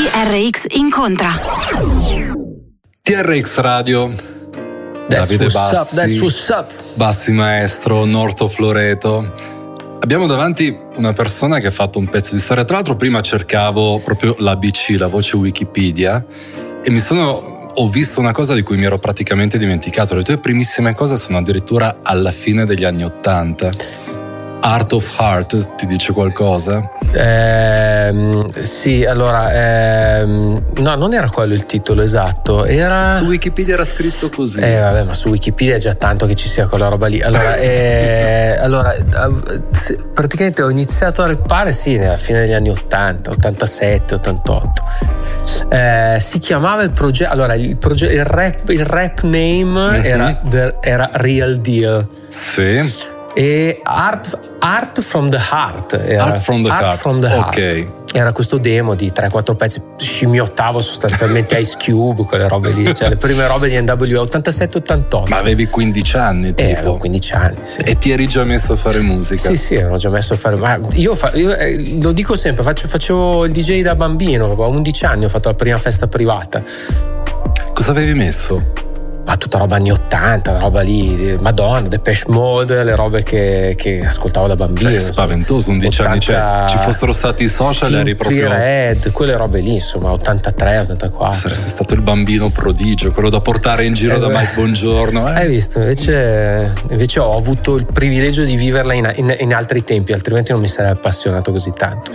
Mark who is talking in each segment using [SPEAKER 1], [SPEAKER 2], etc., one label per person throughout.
[SPEAKER 1] TRX incontra.
[SPEAKER 2] TRX Radio.
[SPEAKER 3] That's
[SPEAKER 2] Davide
[SPEAKER 3] up,
[SPEAKER 2] Bassi.
[SPEAKER 3] that's what's up.
[SPEAKER 2] Bassi Maestro, Norto Floreto. Abbiamo davanti una persona che ha fatto un pezzo di storia. Tra l'altro, prima cercavo proprio l'ABC, la voce Wikipedia, e mi sono. Ho visto una cosa di cui mi ero praticamente dimenticato. Le tue primissime cose sono addirittura alla fine degli anni Ottanta. Art of Heart ti dice qualcosa?
[SPEAKER 3] Ehm, sì, allora, ehm, no, non era quello il titolo esatto, era...
[SPEAKER 2] Su Wikipedia era scritto così.
[SPEAKER 3] Eh vabbè, ma su Wikipedia è già tanto che ci sia quella roba lì. Allora, eh, allora eh, praticamente ho iniziato a rappare, sì, alla fine degli anni 80, 87, 88. Eh, si chiamava il progetto, allora il, proge- il, rap, il rap name
[SPEAKER 2] Mhm.
[SPEAKER 3] era, The- era Real Deal.
[SPEAKER 2] Sì.
[SPEAKER 3] E Art, Art from the Heart era,
[SPEAKER 2] Art from the Heart.
[SPEAKER 3] from the Heart.
[SPEAKER 2] Ok.
[SPEAKER 3] Era questo demo di 3-4 pezzi, scimmiottavo sostanzialmente Ice Cube, quelle robe lì, cioè le prime robe di NWA 87-88.
[SPEAKER 2] Ma avevi 15 anni,
[SPEAKER 3] Eh,
[SPEAKER 2] tipo.
[SPEAKER 3] avevo 15 anni, sì.
[SPEAKER 2] E ti eri già messo a fare musica?
[SPEAKER 3] Sì, sì, avevo già messo a fare. Ma io, fa- io, eh, lo dico sempre, faccio- facevo il DJ da bambino, a 11 anni ho fatto la prima festa privata.
[SPEAKER 2] Cosa avevi messo?
[SPEAKER 3] Ma tutta roba anni 80, roba lì, Madonna, Depeche Mode, le robe che, che ascoltavo da bambino.
[SPEAKER 2] Cioè, è spaventoso, 11 anni. Cioè,
[SPEAKER 3] 80
[SPEAKER 2] ci fossero stati i social, eri proprio.
[SPEAKER 3] Red, quelle robe lì, insomma, 83, 84.
[SPEAKER 2] Saresti stato il bambino prodigio, quello da portare in giro
[SPEAKER 3] Esatto.
[SPEAKER 2] da Mike Buongiorno. eh?
[SPEAKER 3] Hai visto? Invece, invece ho avuto il privilegio di viverla in, in- in altri tempi, altrimenti non mi sarei appassionato così tanto.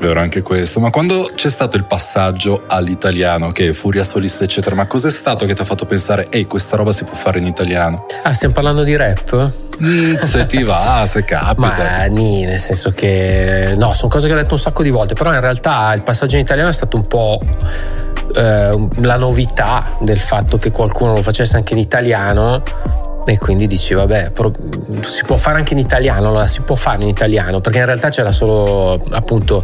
[SPEAKER 2] Vero anche questo. Ma quando c'è stato il passaggio all'italiano, che è Furia Solista, eccetera, ma cos'è stato che ti ha fatto pensare, ehi, questa roba si può fare in italiano?
[SPEAKER 3] Ah, stiamo parlando di rap?
[SPEAKER 2] Mm, se ti va, se capita.
[SPEAKER 3] Ma nì, nel senso che no, sono cose che ho detto un sacco di volte, però in realtà il passaggio in italiano è stato un po' eh, la novità del fatto che qualcuno lo facesse anche in italiano e quindi dici vabbè mm, si può fare anche in italiano allora si può fare in italiano perché in realtà c'era solo appunto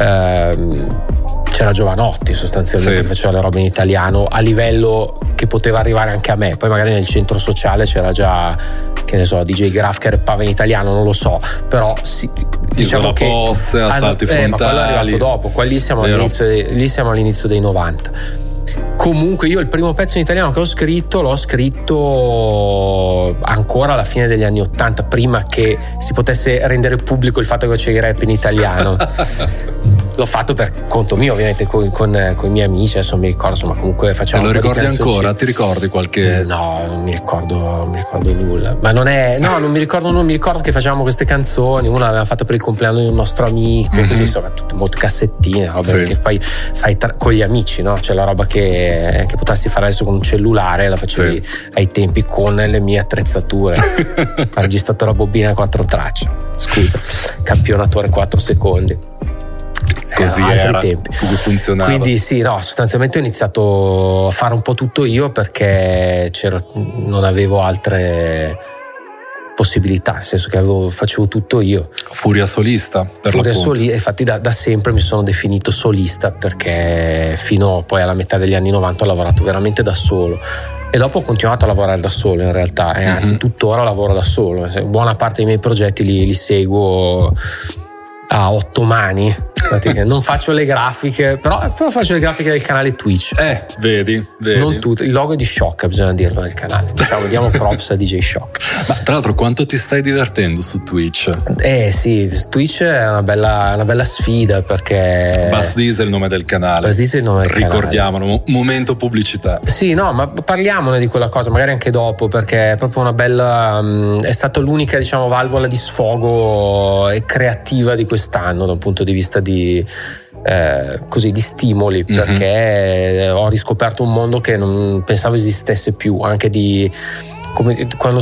[SPEAKER 3] ehm, c'era Giovanotti sostanzialmente
[SPEAKER 2] Sì.
[SPEAKER 3] che faceva le robe in italiano a livello che poteva arrivare anche a me poi magari nel centro sociale c'era già che ne so DJ Graf che rappava in italiano non lo so però sì, diciamo che
[SPEAKER 2] Posse, Assalti
[SPEAKER 3] eh, ma quello è arrivato
[SPEAKER 2] Frontali.
[SPEAKER 3] dopo qua lì siamo, lì siamo all'inizio dei 90 Comunque io il primo pezzo in italiano che ho scritto l'ho scritto ancora alla fine degli anni 80, prima che si potesse rendere pubblico il fatto che facevi rap in italiano. l'ho fatto per conto mio, ovviamente, con, con, con i miei amici. Adesso mi ricordo, insomma, comunque facciamo.
[SPEAKER 2] Te lo ricordi ancora? Ti ricordi qualche.
[SPEAKER 3] No, non mi ricordo, non mi ricordo nulla. Ma non è. No, non mi ricordo, non mi ricordo che facevamo queste canzoni. Una l'avevamo fatta per il compleanno di un nostro amico, mm-hmm. così, insomma, tutte molte cassettine, roba sì. che poi fai tra, con gli amici, no? Cioè la roba che, che potresti fare adesso con un cellulare, la facevi sì. ai tempi con le mie attrezzature. ha registrato la bobina a quattro tracce. Scusa, campionatore 4 secondi
[SPEAKER 2] così
[SPEAKER 3] altri
[SPEAKER 2] era,
[SPEAKER 3] tempi.
[SPEAKER 2] funzionava.
[SPEAKER 3] Quindi sì, no, sostanzialmente ho iniziato a fare un po' tutto io perché non avevo altre possibilità, nel senso che avevo, facevo tutto io.
[SPEAKER 2] Furia solista, per
[SPEAKER 3] Furia solista, infatti da, da, sempre mi sono definito solista perché fino poi alla metà degli anni 90 ho lavorato veramente da solo. E dopo ho continuato a lavorare da solo in realtà, e anzi mm-hmm. tuttora lavoro da solo. Buona parte dei miei progetti li, li seguo a otto mani non faccio le grafiche, però, però, faccio le grafiche del canale Twitch.
[SPEAKER 2] Eh, vedi, vedi.
[SPEAKER 3] Non tutto. Il logo è di Shock, bisogna dirlo nel canale. Diciamo, diamo props a DJ Shock.
[SPEAKER 2] Ma tra l'altro, quanto ti stai divertendo su Twitch?
[SPEAKER 3] Eh sì, Twitch è una bella, una bella sfida perché.
[SPEAKER 2] Buzz Diesel è il nome del canale.
[SPEAKER 3] Buzz Diesel è il nome del
[SPEAKER 2] Ricordiamolo, canale. momento pubblicità.
[SPEAKER 3] Sì, no, ma parliamone di quella cosa, magari anche dopo, perché è proprio una bella. Um, è stata l'unica, diciamo, valvola di sfogo e creativa di quest'anno da un punto di vista di eh, così, di stimoli mm-hmm. perché ho riscoperto un mondo che non pensavo esistesse più, anche di come quando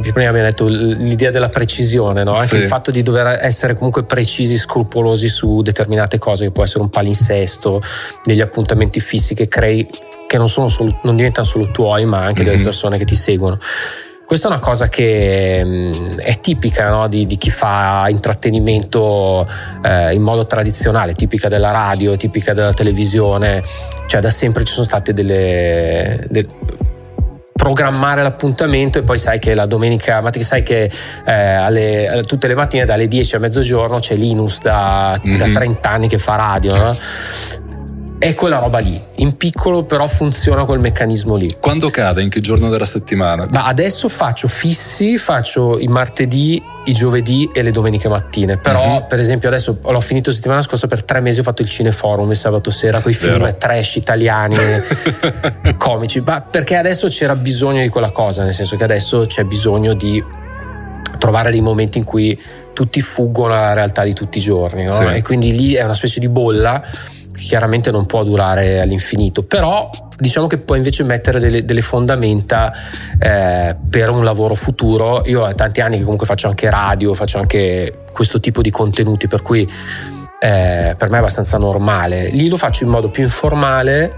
[SPEAKER 3] prima abbiamo detto l'idea della precisione, no? anche sì. il fatto di dover essere comunque precisi, scrupolosi su determinate cose, che può essere un palinsesto, degli appuntamenti fissi che crei, che non, solo, non diventano solo tuoi, ma anche mm-hmm. delle persone che ti seguono. Questa è una cosa che mh, è tipica no? di, di, chi fa intrattenimento eh, in modo tradizionale, tipica della radio, tipica della televisione, cioè da sempre ci sono state delle, de, programmare l'appuntamento e poi sai che la domenica, ma sai che eh, alle, tutte le mattine dalle 10 a mezzogiorno c'è Linus da, mm-hmm. da 30 anni che fa radio. No? È quella roba lì. In piccolo, però funziona quel meccanismo lì.
[SPEAKER 2] Quando cade? In che giorno della settimana?
[SPEAKER 3] Ma adesso faccio fissi, faccio i martedì, i giovedì e le domeniche mattine. Però, uh-huh. per esempio, adesso l'ho finito settimana scorsa per tre mesi. Ho fatto il cineforum il sabato sera con i film Vero. trash italiani, comici. Ma perché adesso c'era bisogno di quella cosa, nel senso che adesso c'è bisogno di trovare dei momenti in cui tutti fuggono alla realtà di tutti i giorni, no? sì. E quindi lì è una specie di bolla chiaramente non può durare all'infinito, però diciamo che può invece mettere delle, delle fondamenta eh, per un lavoro futuro. Io ho tanti anni che comunque faccio anche radio, faccio anche questo tipo di contenuti, per cui eh, per me è abbastanza normale. Lì lo faccio in modo più informale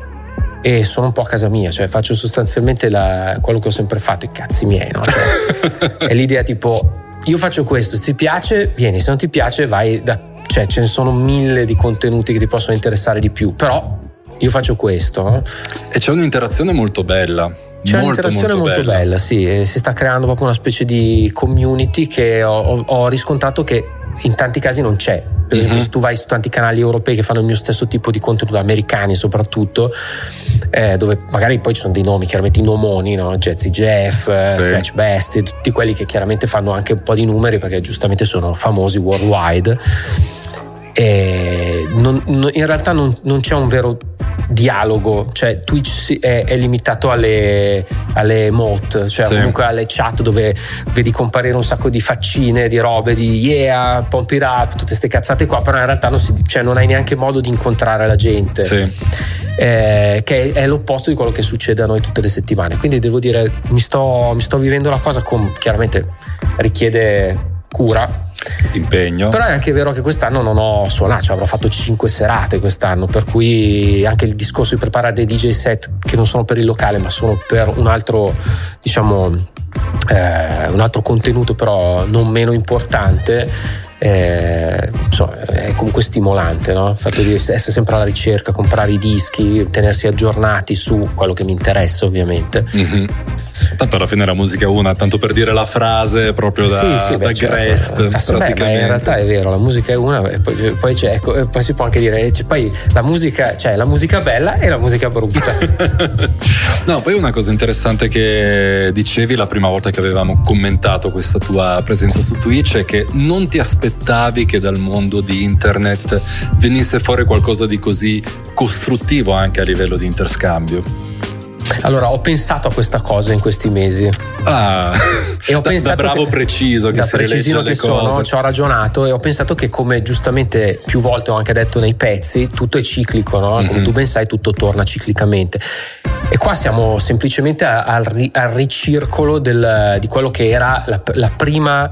[SPEAKER 3] e sono un po' a casa mia, cioè faccio sostanzialmente la, quello che ho sempre fatto, i cazzi miei, no? Cioè, è l'idea tipo io faccio questo, se ti piace vieni, se non ti piace vai da cioè ce ne sono mille di contenuti che ti possono interessare di più, però io faccio questo. Eh.
[SPEAKER 2] E c'è un'interazione molto bella.
[SPEAKER 3] C'è
[SPEAKER 2] molto,
[SPEAKER 3] un'interazione molto, molto bella. bella. sì, si sta creando proprio una specie di community che ho, ho riscontrato che in tanti casi non c'è. Per esempio, uh-huh. se tu vai su tanti canali europei che fanno il mio stesso tipo di contenuto, americani soprattutto, eh, dove magari poi ci sono dei nomi, chiaramente i nomoni, no? Jazzy Jeff, eh, sì. Scratch Best, tutti quelli che chiaramente fanno anche un po' di numeri perché giustamente sono famosi worldwide non, non, in realtà non, non, c'è un vero dialogo, cioè Twitch è, è limitato alle, alle emote, cioè sì. comunque alle chat dove vedi comparire un sacco di faccine, di robe, di yeah, pump it up, tutte queste cazzate qua, però in realtà non, si, cioè non hai neanche modo di incontrare la gente. Sì. Eh, che è, è, l'opposto di quello che succede a noi tutte le settimane. Quindi devo dire, mi sto, mi sto vivendo la cosa con chiaramente richiede cura
[SPEAKER 2] impegno.
[SPEAKER 3] Però è anche vero che quest'anno non ho suonato, cioè avrò fatto 5 serate quest'anno, per cui anche il discorso di preparare dei DJ set che non sono per il locale, ma sono per un altro, diciamo, eh, un altro contenuto però non meno importante. Eh, insomma, è comunque stimolante no? il fatto di essere sempre alla ricerca, comprare i dischi, tenersi aggiornati su quello che mi interessa ovviamente. Mm-hmm
[SPEAKER 2] Tanto alla fine la musica è una, tanto per dire la frase proprio da,
[SPEAKER 3] sì, sì, beh,
[SPEAKER 2] da
[SPEAKER 3] certo.
[SPEAKER 2] Grest.
[SPEAKER 3] Adesso, beh, ma in realtà è vero, la musica è una, e poi, poi, ecco, poi si può anche dire, cioè, poi la musica, cioè la musica bella e la musica brutta.
[SPEAKER 2] no, poi una cosa interessante che dicevi la prima volta che avevamo commentato questa tua presenza su Twitch è che non ti aspettavi che dal mondo di internet venisse fuori qualcosa di così costruttivo anche a livello di interscambio.
[SPEAKER 3] Allora, ho pensato a questa cosa in questi mesi.
[SPEAKER 2] Ah, e ho da, pensato da bravo che, preciso che
[SPEAKER 3] da precisino che sono, ci ho ragionato e ho pensato che come giustamente più volte ho anche detto nei pezzi, tutto è ciclico, no? Come mm-hmm. tu ben sai, tutto torna ciclicamente. E qua siamo semplicemente al, al ricircolo del, di quello che era la, la prima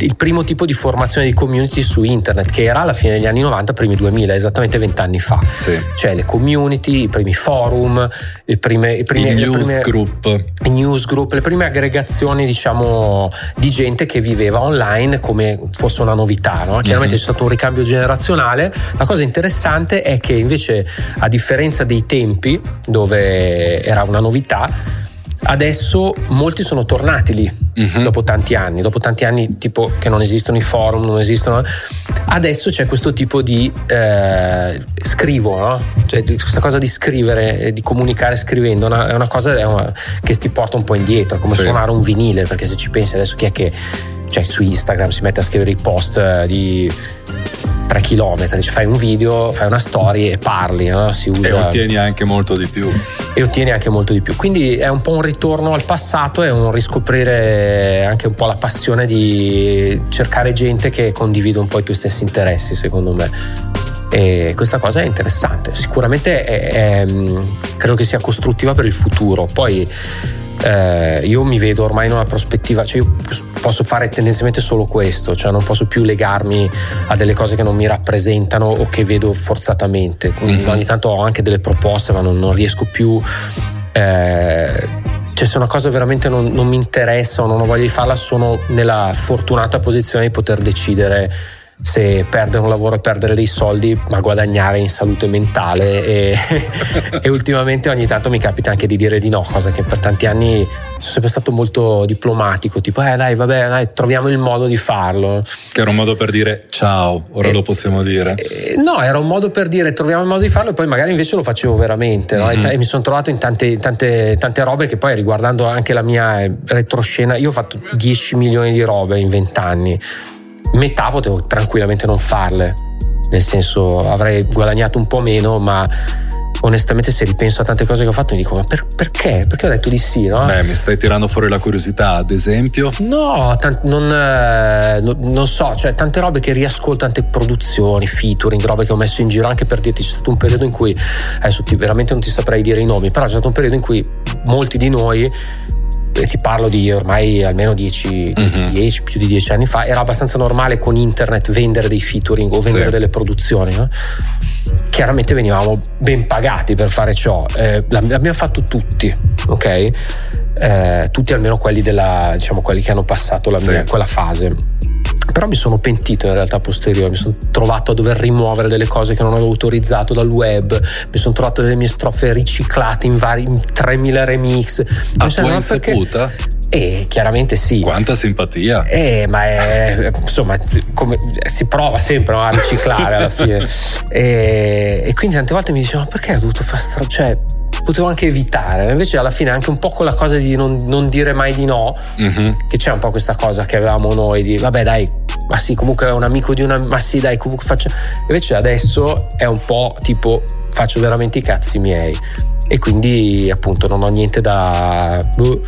[SPEAKER 3] il primo tipo di formazione di community su internet, che era alla fine degli anni 90, primi 2000, esattamente vent'anni fa.
[SPEAKER 2] Sì.
[SPEAKER 3] Cioè le community, i primi forum, i, prime, I
[SPEAKER 2] newsgroup.
[SPEAKER 3] Newsgroup, le prime aggregazioni, diciamo, di gente che viveva online come fosse una novità. No? Chiaramente mm-hmm. c'è stato un ricambio generazionale. La cosa interessante è che invece, a differenza dei tempi, dove era una novità, Adesso molti sono tornati lì uh-huh. dopo tanti anni, dopo tanti anni tipo che non esistono i forum, non esistono. Adesso c'è questo tipo di eh, scrivo, no? cioè, questa cosa di scrivere, di comunicare scrivendo, una, è una cosa è una, che ti porta un po' indietro, come sì. suonare un vinile, perché se ci pensi adesso chi è che cioè, su Instagram si mette a scrivere i post di 3 km, cioè fai un video, fai una storia e parli, no? si usa...
[SPEAKER 2] E ottieni anche molto di più.
[SPEAKER 3] E ottieni anche molto di più. Quindi è un po' un ritorno al passato e un riscoprire anche un po' la passione di cercare gente che condivide un po' i tuoi stessi interessi, secondo me. E questa cosa è interessante, sicuramente è, è, credo che sia costruttiva per il futuro. Poi eh, io mi vedo ormai in una prospettiva, cioè io posso fare tendenzialmente solo questo, cioè non posso più legarmi a delle cose che non mi rappresentano o che vedo forzatamente. Mm-hmm. Ogni tanto ho anche delle proposte, ma non, non riesco più. Eh, cioè se una cosa veramente non, non mi interessa o non ho voglia di farla, sono nella fortunata posizione di poter decidere se perdere un lavoro e perdere dei soldi, ma guadagnare in salute mentale e, e, ultimamente ogni tanto mi capita anche di dire di no, cosa che per tanti anni sono sempre stato molto diplomatico, tipo eh dai vabbè dai troviamo il modo di farlo.
[SPEAKER 2] Che era un modo per dire ciao, ora e, lo possiamo dire.
[SPEAKER 3] E, no, era un modo per dire troviamo il modo di farlo e poi magari invece lo facevo veramente no? mm-hmm. e, mi sono trovato in tante, tante, tante robe che poi riguardando anche la mia retroscena, io ho fatto 10 milioni di robe in 20 anni metà potevo tranquillamente non farle, nel senso avrei guadagnato un po' meno, ma onestamente se ripenso a tante cose che ho fatto mi dico ma per, perché? Perché ho detto di sì, no?
[SPEAKER 2] Beh, mi stai tirando fuori la curiosità, ad esempio?
[SPEAKER 3] No, tant- non, eh, no, non, so, cioè tante robe che riascolto, tante produzioni, featuring, robe che ho messo in giro, anche per dirti c'è stato un periodo in cui, adesso ti, veramente non ti saprei dire i nomi, però c'è stato un periodo in cui molti di noi ti parlo di ormai almeno 10, mm-hmm. 10, più di 10 anni fa, era abbastanza normale con internet vendere dei featuring o vendere sì. delle produzioni. No? Chiaramente venivamo ben pagati per fare ciò, eh, l'abbiamo fatto tutti, ok? Eh, tutti almeno quelli, della, diciamo, quelli che hanno passato sì. mia, quella fase però mi sono pentito in realtà posteriore, mi sono trovato a dover rimuovere delle cose che non avevo autorizzato dal web, mi sono trovato delle mie strofe riciclate in vari in 3000 remix.
[SPEAKER 2] A tua insaputa?
[SPEAKER 3] Eh, chiaramente sì.
[SPEAKER 2] Quanta simpatia.
[SPEAKER 3] Eh, ma è, insomma, come, si prova sempre no, a riciclare alla fine. E, e, quindi tante volte mi dicevano, ma perché ho dovuto fare. Cioè, potevo anche evitare. Invece alla fine anche un po' quella cosa di non, non dire mai di no, mm-hmm. che c'è un po' questa cosa che avevamo noi di vabbè dai, ma sì, comunque è un amico di una, ma sì dai, comunque faccio... Invece adesso è un po' tipo faccio veramente i cazzi miei e quindi appunto non ho niente da... Boh,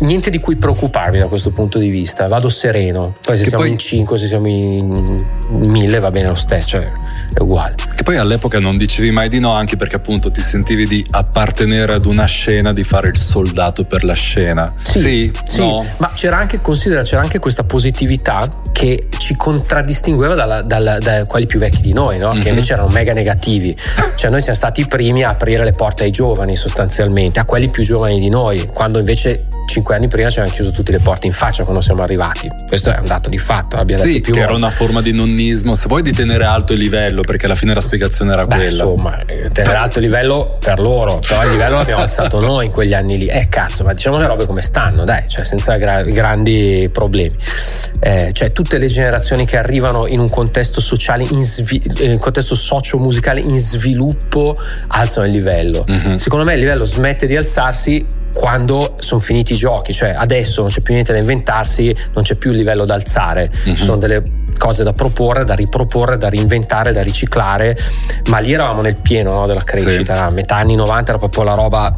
[SPEAKER 3] niente di cui preoccuparmi da questo punto di vista. Vado sereno. Poi se che siamo poi... in 5, se siamo in 1000 va bene lo stesso, cioè è uguale.
[SPEAKER 2] Che poi all'epoca non dicevi mai di no, anche perché appunto ti sentivi di appartenere ad una scena, di fare il soldato per la scena.
[SPEAKER 3] Sì, sì, sì no. ma c'era anche, considera, c'era anche questa positività che ci contraddistingueva dalla, dalla, da quelli più vecchi di noi, no? mm-hmm. che invece erano mega negativi. cioè noi siamo stati i primi a aprire le porte ai giovani sostanzialmente, a quelli più giovani di noi, quando invece cinque anni prima ci avevano chiuso tutte le porte in faccia quando siamo arrivati. Questo è un dato di fatto. Abbiamo
[SPEAKER 2] sì,
[SPEAKER 3] detto più
[SPEAKER 2] che era una forma di nonnismo, se vuoi di tenere alto il livello, perché alla fine la spiegazione era
[SPEAKER 3] Beh,
[SPEAKER 2] quella.
[SPEAKER 3] insomma, eh, tenere alto il livello per loro, però il livello l'abbiamo alzato noi in quegli anni lì. Eh, cazzo, ma diciamo le robe come stanno, dai, cioè senza gra- grandi problemi. Eh, cioè, tutte le generazioni che arrivano in un contesto sociale, in, svi- in un contesto socio-musicale in sviluppo, alzano il livello.
[SPEAKER 2] Mhm.
[SPEAKER 3] Secondo me il livello smette di alzarsi quando sono finiti i giochi, cioè adesso non c'è più niente da inventarsi, non c'è più il livello da alzare,
[SPEAKER 2] Mhm.
[SPEAKER 3] ci sono delle cose da proporre, da riproporre, da reinventare, da riciclare, ma lì eravamo nel pieno no, della crescita, a metà anni 90 era proprio la roba,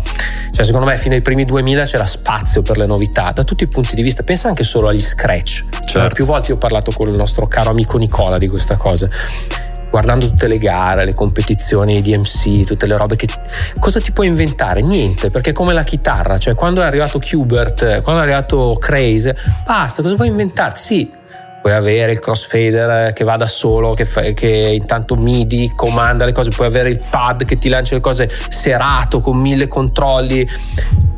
[SPEAKER 3] cioè secondo me fino ai primi 2000 c'era spazio per le novità, da tutti i punti di vista, pensa anche solo agli scratch,
[SPEAKER 2] Certo.
[SPEAKER 3] più volte ho parlato con il nostro caro amico Nicola di questa cosa guardando tutte le gare, le competizioni di MC, tutte le robe che cosa ti puoi inventare? Niente, perché è come la chitarra, cioè quando è arrivato Qbert, quando è arrivato Craze, basta, cosa vuoi inventarti? Sì, puoi avere il crossfader che va da solo, che, fa- che intanto MIDI comanda le cose, puoi avere il pad che ti lancia le cose serato con mille controlli,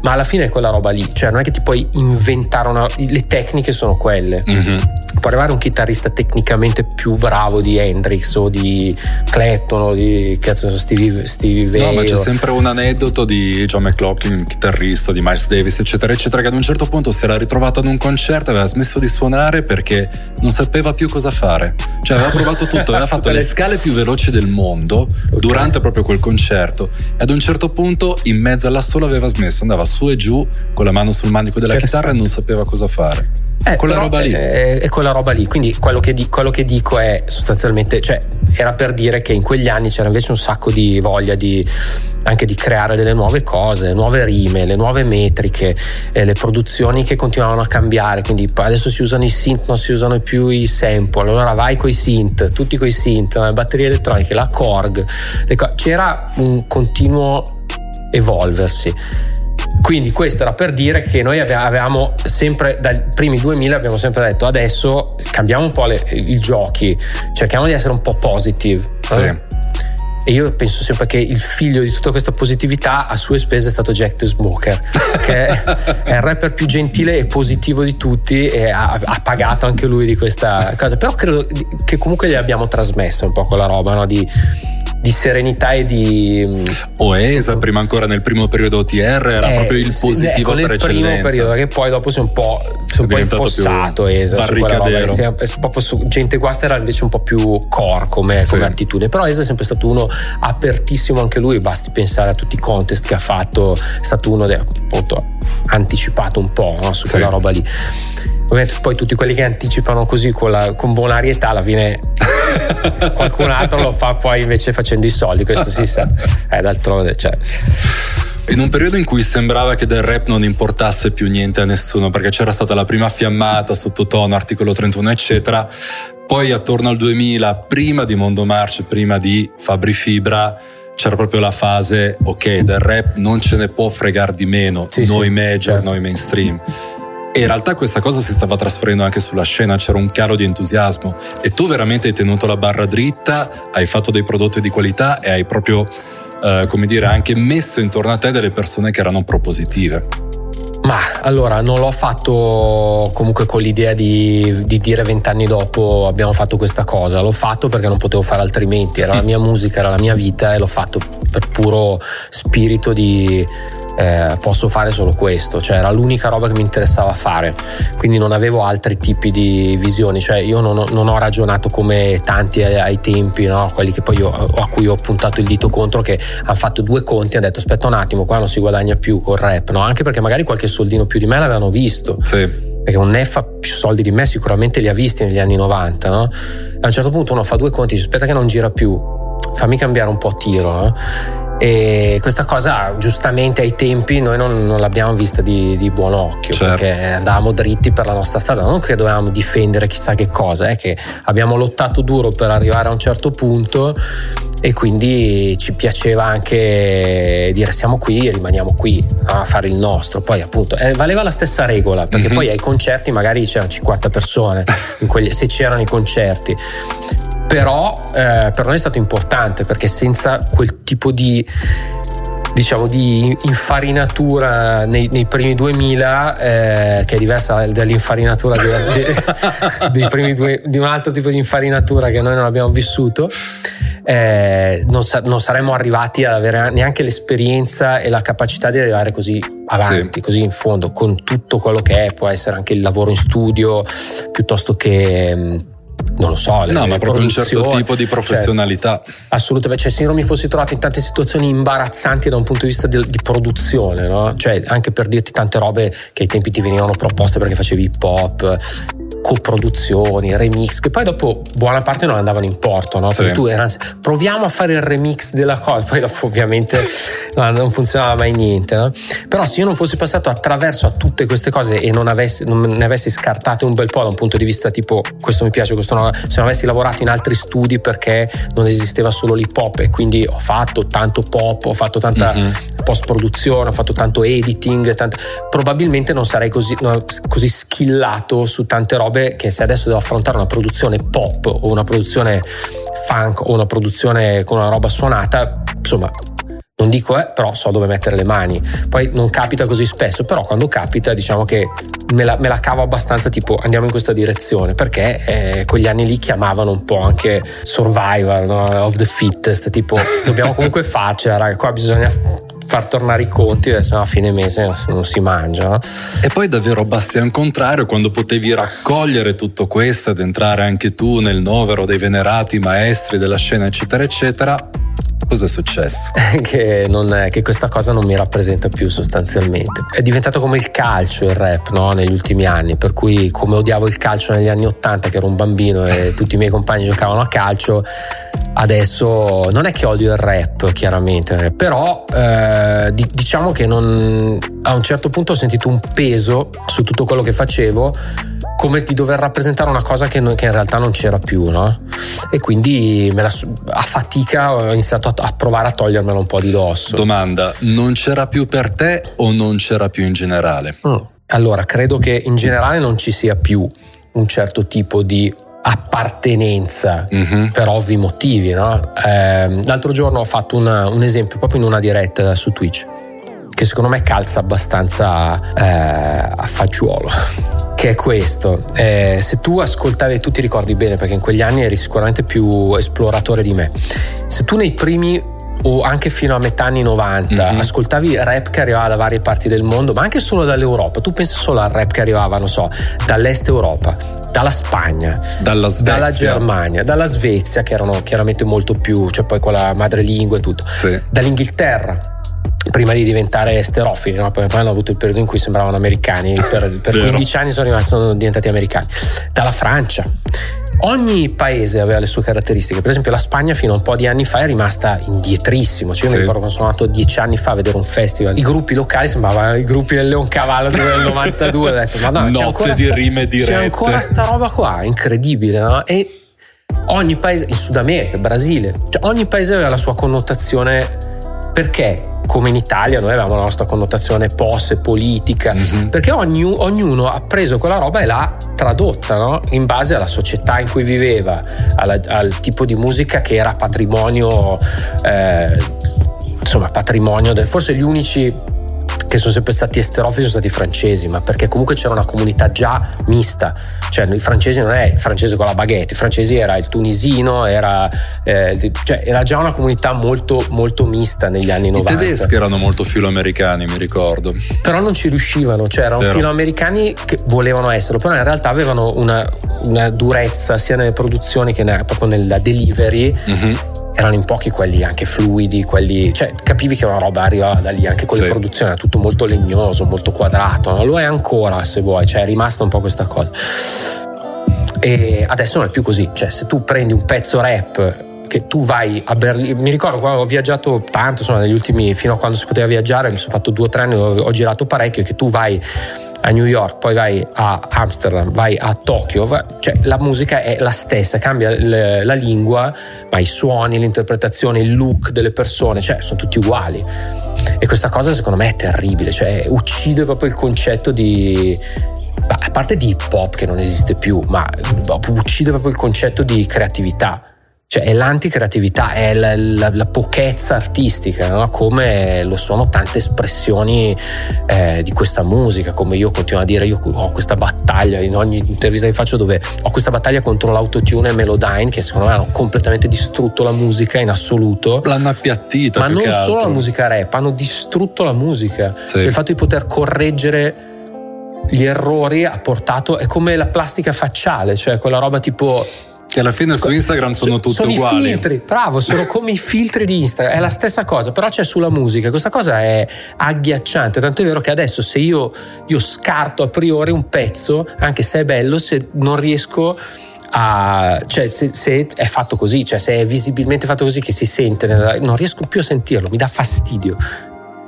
[SPEAKER 3] ma alla fine è quella roba lì, cioè non è che ti puoi inventare una... le tecniche sono quelle
[SPEAKER 2] Mhm.
[SPEAKER 3] può arrivare un chitarrista tecnicamente più bravo di Hendrix o di Clapton o di cazzo, so, Stevie, Stevie Vai
[SPEAKER 2] No, ma c'è
[SPEAKER 3] o-
[SPEAKER 2] sempre un aneddoto di John McLaughlin, chitarrista di Miles Davis, eccetera, eccetera, che ad un certo punto si era ritrovato ad un concerto e aveva smesso di suonare perché non sapeva più cosa fare. Cioè aveva provato tutto, aveva fatto le
[SPEAKER 3] le-
[SPEAKER 2] scale più veloci del mondo durante proprio quel concerto e ad un certo punto in mezzo all'assolo aveva smesso, andava su e giù con la mano sul manico della
[SPEAKER 3] Interessante.
[SPEAKER 2] chitarra e non sapeva cosa fare.
[SPEAKER 3] Eh,
[SPEAKER 2] quella roba lì.
[SPEAKER 3] È, è quella roba lì. Quindi quello che, di- quello che dico è sostanzialmente, cioè, era per dire che in quegli anni c'era invece un sacco di voglia di anche di creare delle nuove cose, nuove rime, le nuove metriche, eh, le produzioni che continuavano a cambiare. Quindi adesso si usano i synth, non si usano più i sample. Allora vai coi synth, tutti coi synth, le batterie elettroniche, la Korg. le co- c'era un continuo evolversi. Quindi questo era per dire che noi avevamo sempre, dai primi 2000 abbiamo sempre detto adesso cambiamo un po' le- i giochi, cerchiamo di essere un po' positive.
[SPEAKER 2] Sì.
[SPEAKER 3] eh? E io penso sempre che il figlio di tutta questa positività a sue spese è stato Jack the Smoker, che è il rapper più gentile e positivo di tutti e ha, ha pagato anche lui di questa cosa. Però credo che comunque gli abbiamo trasmesso un po' quella roba no? di, di serenità e di...
[SPEAKER 2] Oesa, prima ancora nel primo periodo OTR, era
[SPEAKER 3] Eh,
[SPEAKER 2] proprio il positivo
[SPEAKER 3] ecco,
[SPEAKER 2] per eccellenza.
[SPEAKER 3] primo periodo che poi dopo si è un po', si è un po' infossato Esa su quella roba
[SPEAKER 2] barricadero.
[SPEAKER 3] Si è- è proprio su- gente guasta era invece un po' più core come, come
[SPEAKER 2] Sì.
[SPEAKER 3] attitudine però Esa è sempre stato uno apertissimo anche lui basti pensare a tutti i contest che ha fatto è stato uno che appunto anticipato un po' no, su
[SPEAKER 2] Sì.
[SPEAKER 3] quella roba lì ovviamente poi tutti quelli che anticipano così con, la, con bonarietà alla fine qualcun altro lo fa poi invece facendo i soldi questo si sa eh, d'altronde cioè
[SPEAKER 2] In un periodo in cui sembrava che del rap non importasse più niente a nessuno, perché c'era stata la prima fiammata, sottotono, articolo 31, eccetera. Poi attorno al 2000, prima di Mondo March, prima di Fabri Fibra, c'era proprio la fase, ok, del rap non ce ne può fregare di meno,
[SPEAKER 3] Sì,
[SPEAKER 2] noi
[SPEAKER 3] sì,
[SPEAKER 2] major,
[SPEAKER 3] certo.
[SPEAKER 2] noi mainstream. E in realtà questa cosa si stava trasferendo anche sulla scena, c'era un calo di entusiasmo. E tu veramente hai tenuto la barra dritta, hai fatto dei prodotti di qualità e hai proprio, eh, come dire, anche messo intorno a te delle persone che erano propositive.
[SPEAKER 3] Ma allora non l'ho fatto comunque con l'idea di, di dire vent'anni dopo abbiamo fatto questa cosa, l'ho fatto perché non potevo fare altrimenti, era la mia musica, era la mia vita e l'ho fatto per puro spirito di eh, posso fare solo questo, cioè era l'unica roba che mi interessava fare, quindi non avevo altri tipi di visioni, cioè io non ho, non ho ragionato come tanti ai, ai tempi, no? quelli che poi io- a cui ho puntato il dito contro che hanno fatto due conti e hanno detto aspetta un attimo, qua non si guadagna più col rap, no? anche perché magari qualche soldino più di me l'avevano visto,
[SPEAKER 2] Sì.
[SPEAKER 3] perché un Neff ha più soldi di me sicuramente li ha visti negli anni 90, no? A un certo punto uno fa due conti, dice aspetta che non gira più, fammi cambiare un po' tiro, no? E questa cosa giustamente ai tempi noi non, non l'abbiamo vista di, di buon occhio
[SPEAKER 2] Certo.
[SPEAKER 3] perché andavamo dritti per la nostra strada, non che dovevamo difendere chissà che cosa, è che abbiamo lottato duro per arrivare a un certo punto e quindi ci piaceva anche dire siamo qui e rimaniamo qui a fare il nostro. Poi appunto eh, valeva la stessa regola perché
[SPEAKER 2] Mhm.
[SPEAKER 3] poi ai concerti magari c'erano 50 persone, in quelli- se c'erano i concerti. Però eh, per noi è stato importante perché senza quel tipo di diciamo di infarinatura nei, nei primi 2000 eh, che è diversa dall'infarinatura di, di, primi due, di un altro tipo di infarinatura che noi non abbiamo vissuto eh, non, sa- non, saremmo arrivati ad avere neanche l'esperienza e la capacità di arrivare così avanti, sì. così in fondo, con tutto quello che è, può essere anche il lavoro in studio, piuttosto che mm, non lo so,
[SPEAKER 2] le, no, ma proprio un certo tipo di cioè, professionalità.
[SPEAKER 3] Cioè, assolutamente, cioè se io non mi fossi trovato in tante situazioni imbarazzanti da un punto di vista di, di produzione, no? cioè anche per dirti tante robe che ai tempi ti venivano proposte perché facevi hip hop, coproduzioni, remix, che poi dopo buona parte non andavano in porto, no? Perché sì. tu erano, proviamo a fare il remix della cosa, poi dopo ovviamente non funzionava mai niente, no? Però se io non fossi passato attraverso a tutte queste cose e non, avessi, non ne avessi scartate un bel po' da un punto di vista tipo questo mi piace, questo no, se non avessi lavorato in altri studi perché non esisteva solo l'hip hop e quindi ho fatto tanto pop, ho fatto tanta mm-hmm. post produzione, ho fatto tanto editing, tante, probabilmente non sarei così, così skillato su tante robe robe che se adesso devo affrontare una produzione pop o una produzione funk o una produzione con una roba suonata, insomma, non dico eh, però so dove mettere le mani. Poi non capita così spesso, però quando capita diciamo che me la, me la cavo abbastanza tipo andiamo in questa direzione, perché eh, quegli anni lì chiamavano un po' anche survival no? of the fittest, tipo dobbiamo comunque farcela, raga, qua bisogna far tornare i conti, adesso a fine mese non si mangia.
[SPEAKER 2] E poi davvero Bastian Contrario, quando potevi raccogliere tutto questo ed entrare anche tu nel novero dei venerati maestri della scena, eccetera, eccetera, Cosa è successo?
[SPEAKER 3] che, è, che, questa cosa non mi rappresenta più sostanzialmente. È diventato come il calcio il rap no? negli ultimi anni, per cui come odiavo il calcio negli anni Ottanta che ero un bambino e tutti i miei compagni giocavano a calcio, adesso non è che odio il rap chiaramente, però eh, diciamo che non, a un certo punto ho sentito un peso su tutto quello che facevo come di dover rappresentare una cosa che, non, che in realtà non c'era più, no? E quindi la, a fatica ho iniziato a, a, provare a togliermelo un po' di dosso.
[SPEAKER 2] Domanda, non c'era più per te o non c'era più in generale?
[SPEAKER 3] Mm. Allora, credo che in generale non ci sia più un certo tipo di appartenenza mm-hmm. per ovvi motivi, no? Eh, l'altro giorno ho fatto una, un esempio proprio in una diretta su Twitch che secondo me calza abbastanza eh, a fagiolo che è questo. Eh, se tu ascoltavi, tu ti ricordi bene perché in quegli anni eri sicuramente più esploratore di me. Se tu nei primi o anche fino a metà anni 90 mm-hmm. ascoltavi rap che arrivava da varie parti del mondo, ma anche solo dall'Europa. Tu pensi solo al rap che arrivava, non so, dall'est Europa, dalla Spagna,
[SPEAKER 2] dalla,
[SPEAKER 3] dalla Germania, dalla Svezia, che erano chiaramente molto più, cioè poi con la madrelingua e tutto, sì. dall'Inghilterra prima di diventare esterofili, no? poi hanno avuto il periodo in cui sembravano americani, per, per 15 anni sono, rimasti, sono diventati americani, dalla Francia. Ogni paese aveva le sue caratteristiche, per esempio la Spagna fino a un po' di anni fa è rimasta indietrissimo, cioè io sì. mi ricordo quando sono andato dieci anni fa a vedere un festival, i gruppi locali sembravano i gruppi del Leoncavallo del 92, ho detto ma
[SPEAKER 2] no, c'è di
[SPEAKER 3] sta,
[SPEAKER 2] rime dirette.
[SPEAKER 3] C'è ancora sta roba qua, incredibile, no? E ogni paese, in Sud America, Brasile, cioè ogni paese aveva la sua connotazione perché come in Italia noi avevamo la nostra connotazione post e politica, mm-hmm. perché ogni, ognuno ha preso quella roba e l'ha tradotta no? in base alla società in cui viveva, alla, al tipo di musica che era patrimonio, eh, insomma patrimonio, del, forse gli unici che sono sempre stati esterofili sono stati francesi, ma perché comunque c'era una comunità già mista. Cioè, i francesi non è il francese con la baguette, i francesi era il tunisino, era, eh, cioè, era già una comunità molto, molto mista negli anni 90.
[SPEAKER 2] I tedeschi erano molto filoamericani, mi ricordo.
[SPEAKER 3] Però non ci riuscivano, cioè erano Vero. filoamericani che volevano esserlo, però in realtà avevano una, una durezza sia nelle produzioni che proprio nella delivery. Mm-hmm erano in pochi quelli anche fluidi, quelli, cioè capivi che una roba arrivava da lì, anche con sì. le produzioni era tutto molto legnoso, molto quadrato, no? lo è ancora se vuoi, cioè è rimasta un po' questa cosa. E adesso non è più così, cioè se tu prendi un pezzo rap che tu vai a Berlino, mi ricordo quando ho viaggiato tanto, insomma negli ultimi, fino a quando si poteva viaggiare, mi sono fatto due o tre anni, ho, ho girato parecchio, che tu vai a New York, poi vai a Amsterdam, vai a Tokyo, cioè la musica è la stessa, cambia l- la lingua, ma i suoni, l'interpretazione, il look delle persone, cioè sono tutti uguali. E questa cosa secondo me è terribile, cioè uccide proprio il concetto di a parte di hip hop che non esiste più, ma uccide proprio il concetto di creatività. Cioè è l'anticreatività, è la, la, la pochezza artistica, no? come lo sono tante espressioni eh, di questa musica, come io continuo a dire, io ho questa battaglia in ogni intervista che faccio dove ho questa battaglia contro l'autotune e Melodyne che secondo me hanno completamente distrutto la musica in assoluto.
[SPEAKER 2] L'hanno appiattita.
[SPEAKER 3] Ma non
[SPEAKER 2] solo
[SPEAKER 3] la musica rap, hanno distrutto la musica. Sì. Cioè, il fatto di poter correggere gli errori ha portato, è come la plastica facciale, cioè quella roba tipo
[SPEAKER 2] che alla fine su Instagram sono tutte
[SPEAKER 3] sono
[SPEAKER 2] uguali.
[SPEAKER 3] I filtri, bravo, sono come i filtri di Instagram, è la stessa cosa, però c'è sulla musica. Questa cosa è agghiacciante, tanto è vero che adesso se io, io scarto a priori un pezzo, anche se è bello, se non riesco a, cioè se, se, è fatto così, cioè se è visibilmente fatto così che si sente, non riesco più a sentirlo, mi dà fastidio.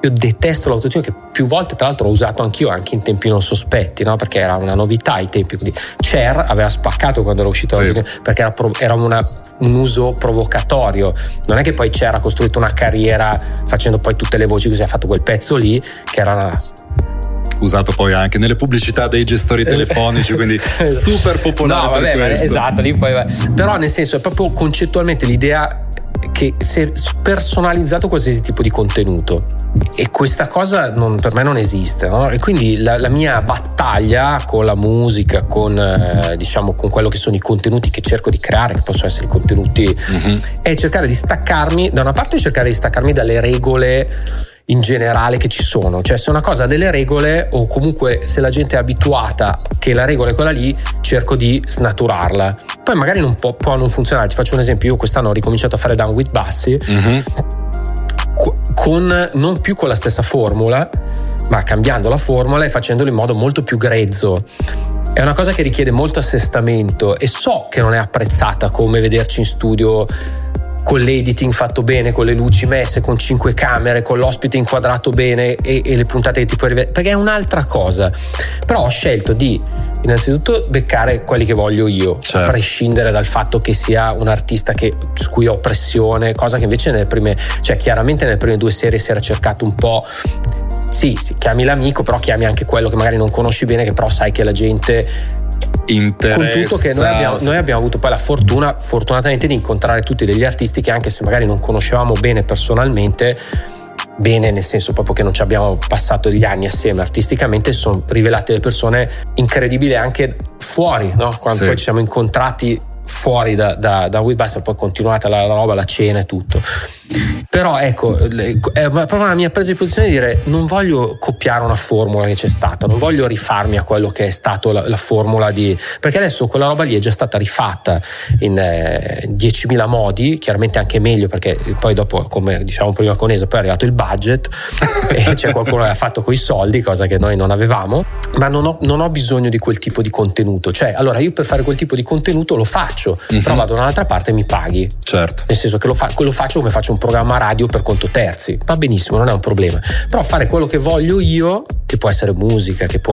[SPEAKER 3] Io detesto l'autotune che più volte tra l'altro ho usato anch'io anche in tempi non sospetti, no? perché era una novità ai tempi. Quindi Cher aveva spaccato quando era uscito sì. perché era, era una, un uso provocatorio. Non è che poi Cher ha costruito una carriera facendo poi tutte le voci così, ha fatto quel pezzo lì che era una
[SPEAKER 2] usato poi anche nelle pubblicità dei gestori eh. telefonici, quindi super popolare.
[SPEAKER 3] No, vabbè, esatto, lì poi, però nel senso è proprio concettualmente l'idea che si è personalizzato qualsiasi tipo di contenuto e questa cosa non, per me non esiste no? e quindi la, la, mia battaglia con la musica con eh, diciamo con quello che sono i contenuti che cerco di creare che possono essere i contenuti mm-hmm. è cercare di staccarmi da una parte cercare di staccarmi dalle regole in generale che ci sono. Cioè, se una cosa ha delle regole, o comunque se la gente è abituata che la regola è quella lì, cerco di snaturarla. Poi magari non può, può non funzionare. Ti faccio un esempio: io quest'anno ho ricominciato a fare Down with Bassi. Mm-hmm. Con, non più con la stessa formula, ma cambiando la formula e facendolo in modo molto più grezzo. È una cosa che richiede molto assestamento e so che non è apprezzata come vederci in studio con l'editing fatto bene, con le luci messe, con cinque camere, con l'ospite inquadrato bene e, e le puntate che ti puoi rivedere, perché è un'altra cosa. Però ho scelto di innanzitutto beccare quelli che voglio io, certo. a prescindere dal fatto che sia un artista che, su cui ho pressione, cosa che invece nelle prime, cioè chiaramente nelle prime due serie si era cercato un po' sì, sì, chiami l'amico, però chiami anche quello che magari non conosci bene, che però sai che la gente
[SPEAKER 2] interessa.
[SPEAKER 3] Con tutto che noi abbiamo, noi abbiamo, avuto poi la fortuna, fortunatamente, di incontrare tutti degli artisti che anche se magari non conoscevamo bene personalmente, bene nel senso proprio che non ci abbiamo passato gli anni assieme artisticamente, sono rivelate delle persone incredibili anche fuori, no? quando sì. poi ci siamo incontrati fuori da, da, da Webuster, poi continuata la, la roba, la cena e tutto. Però ecco, è proprio la mia presa di posizione di dire non voglio copiare una formula che c'è stata, non voglio rifarmi a quello che è stato la, la formula di... perché adesso quella roba lì è già stata rifatta in eh, 10.000 modi, chiaramente anche meglio perché poi dopo, come diciamo prima con Esa, poi è arrivato il budget e c'è qualcuno che ha fatto quei soldi, cosa che noi non avevamo, ma non ho, non ho bisogno di quel tipo di contenuto. Cioè, allora io per fare quel tipo di contenuto lo faccio, mm-hmm. però vado da un'altra parte e mi paghi.
[SPEAKER 2] Certo.
[SPEAKER 3] Nel senso che lo, fa, lo faccio come faccio un programma radio per conto terzi. Va benissimo, non è un problema. Però fare quello che voglio io, che può essere musica, che può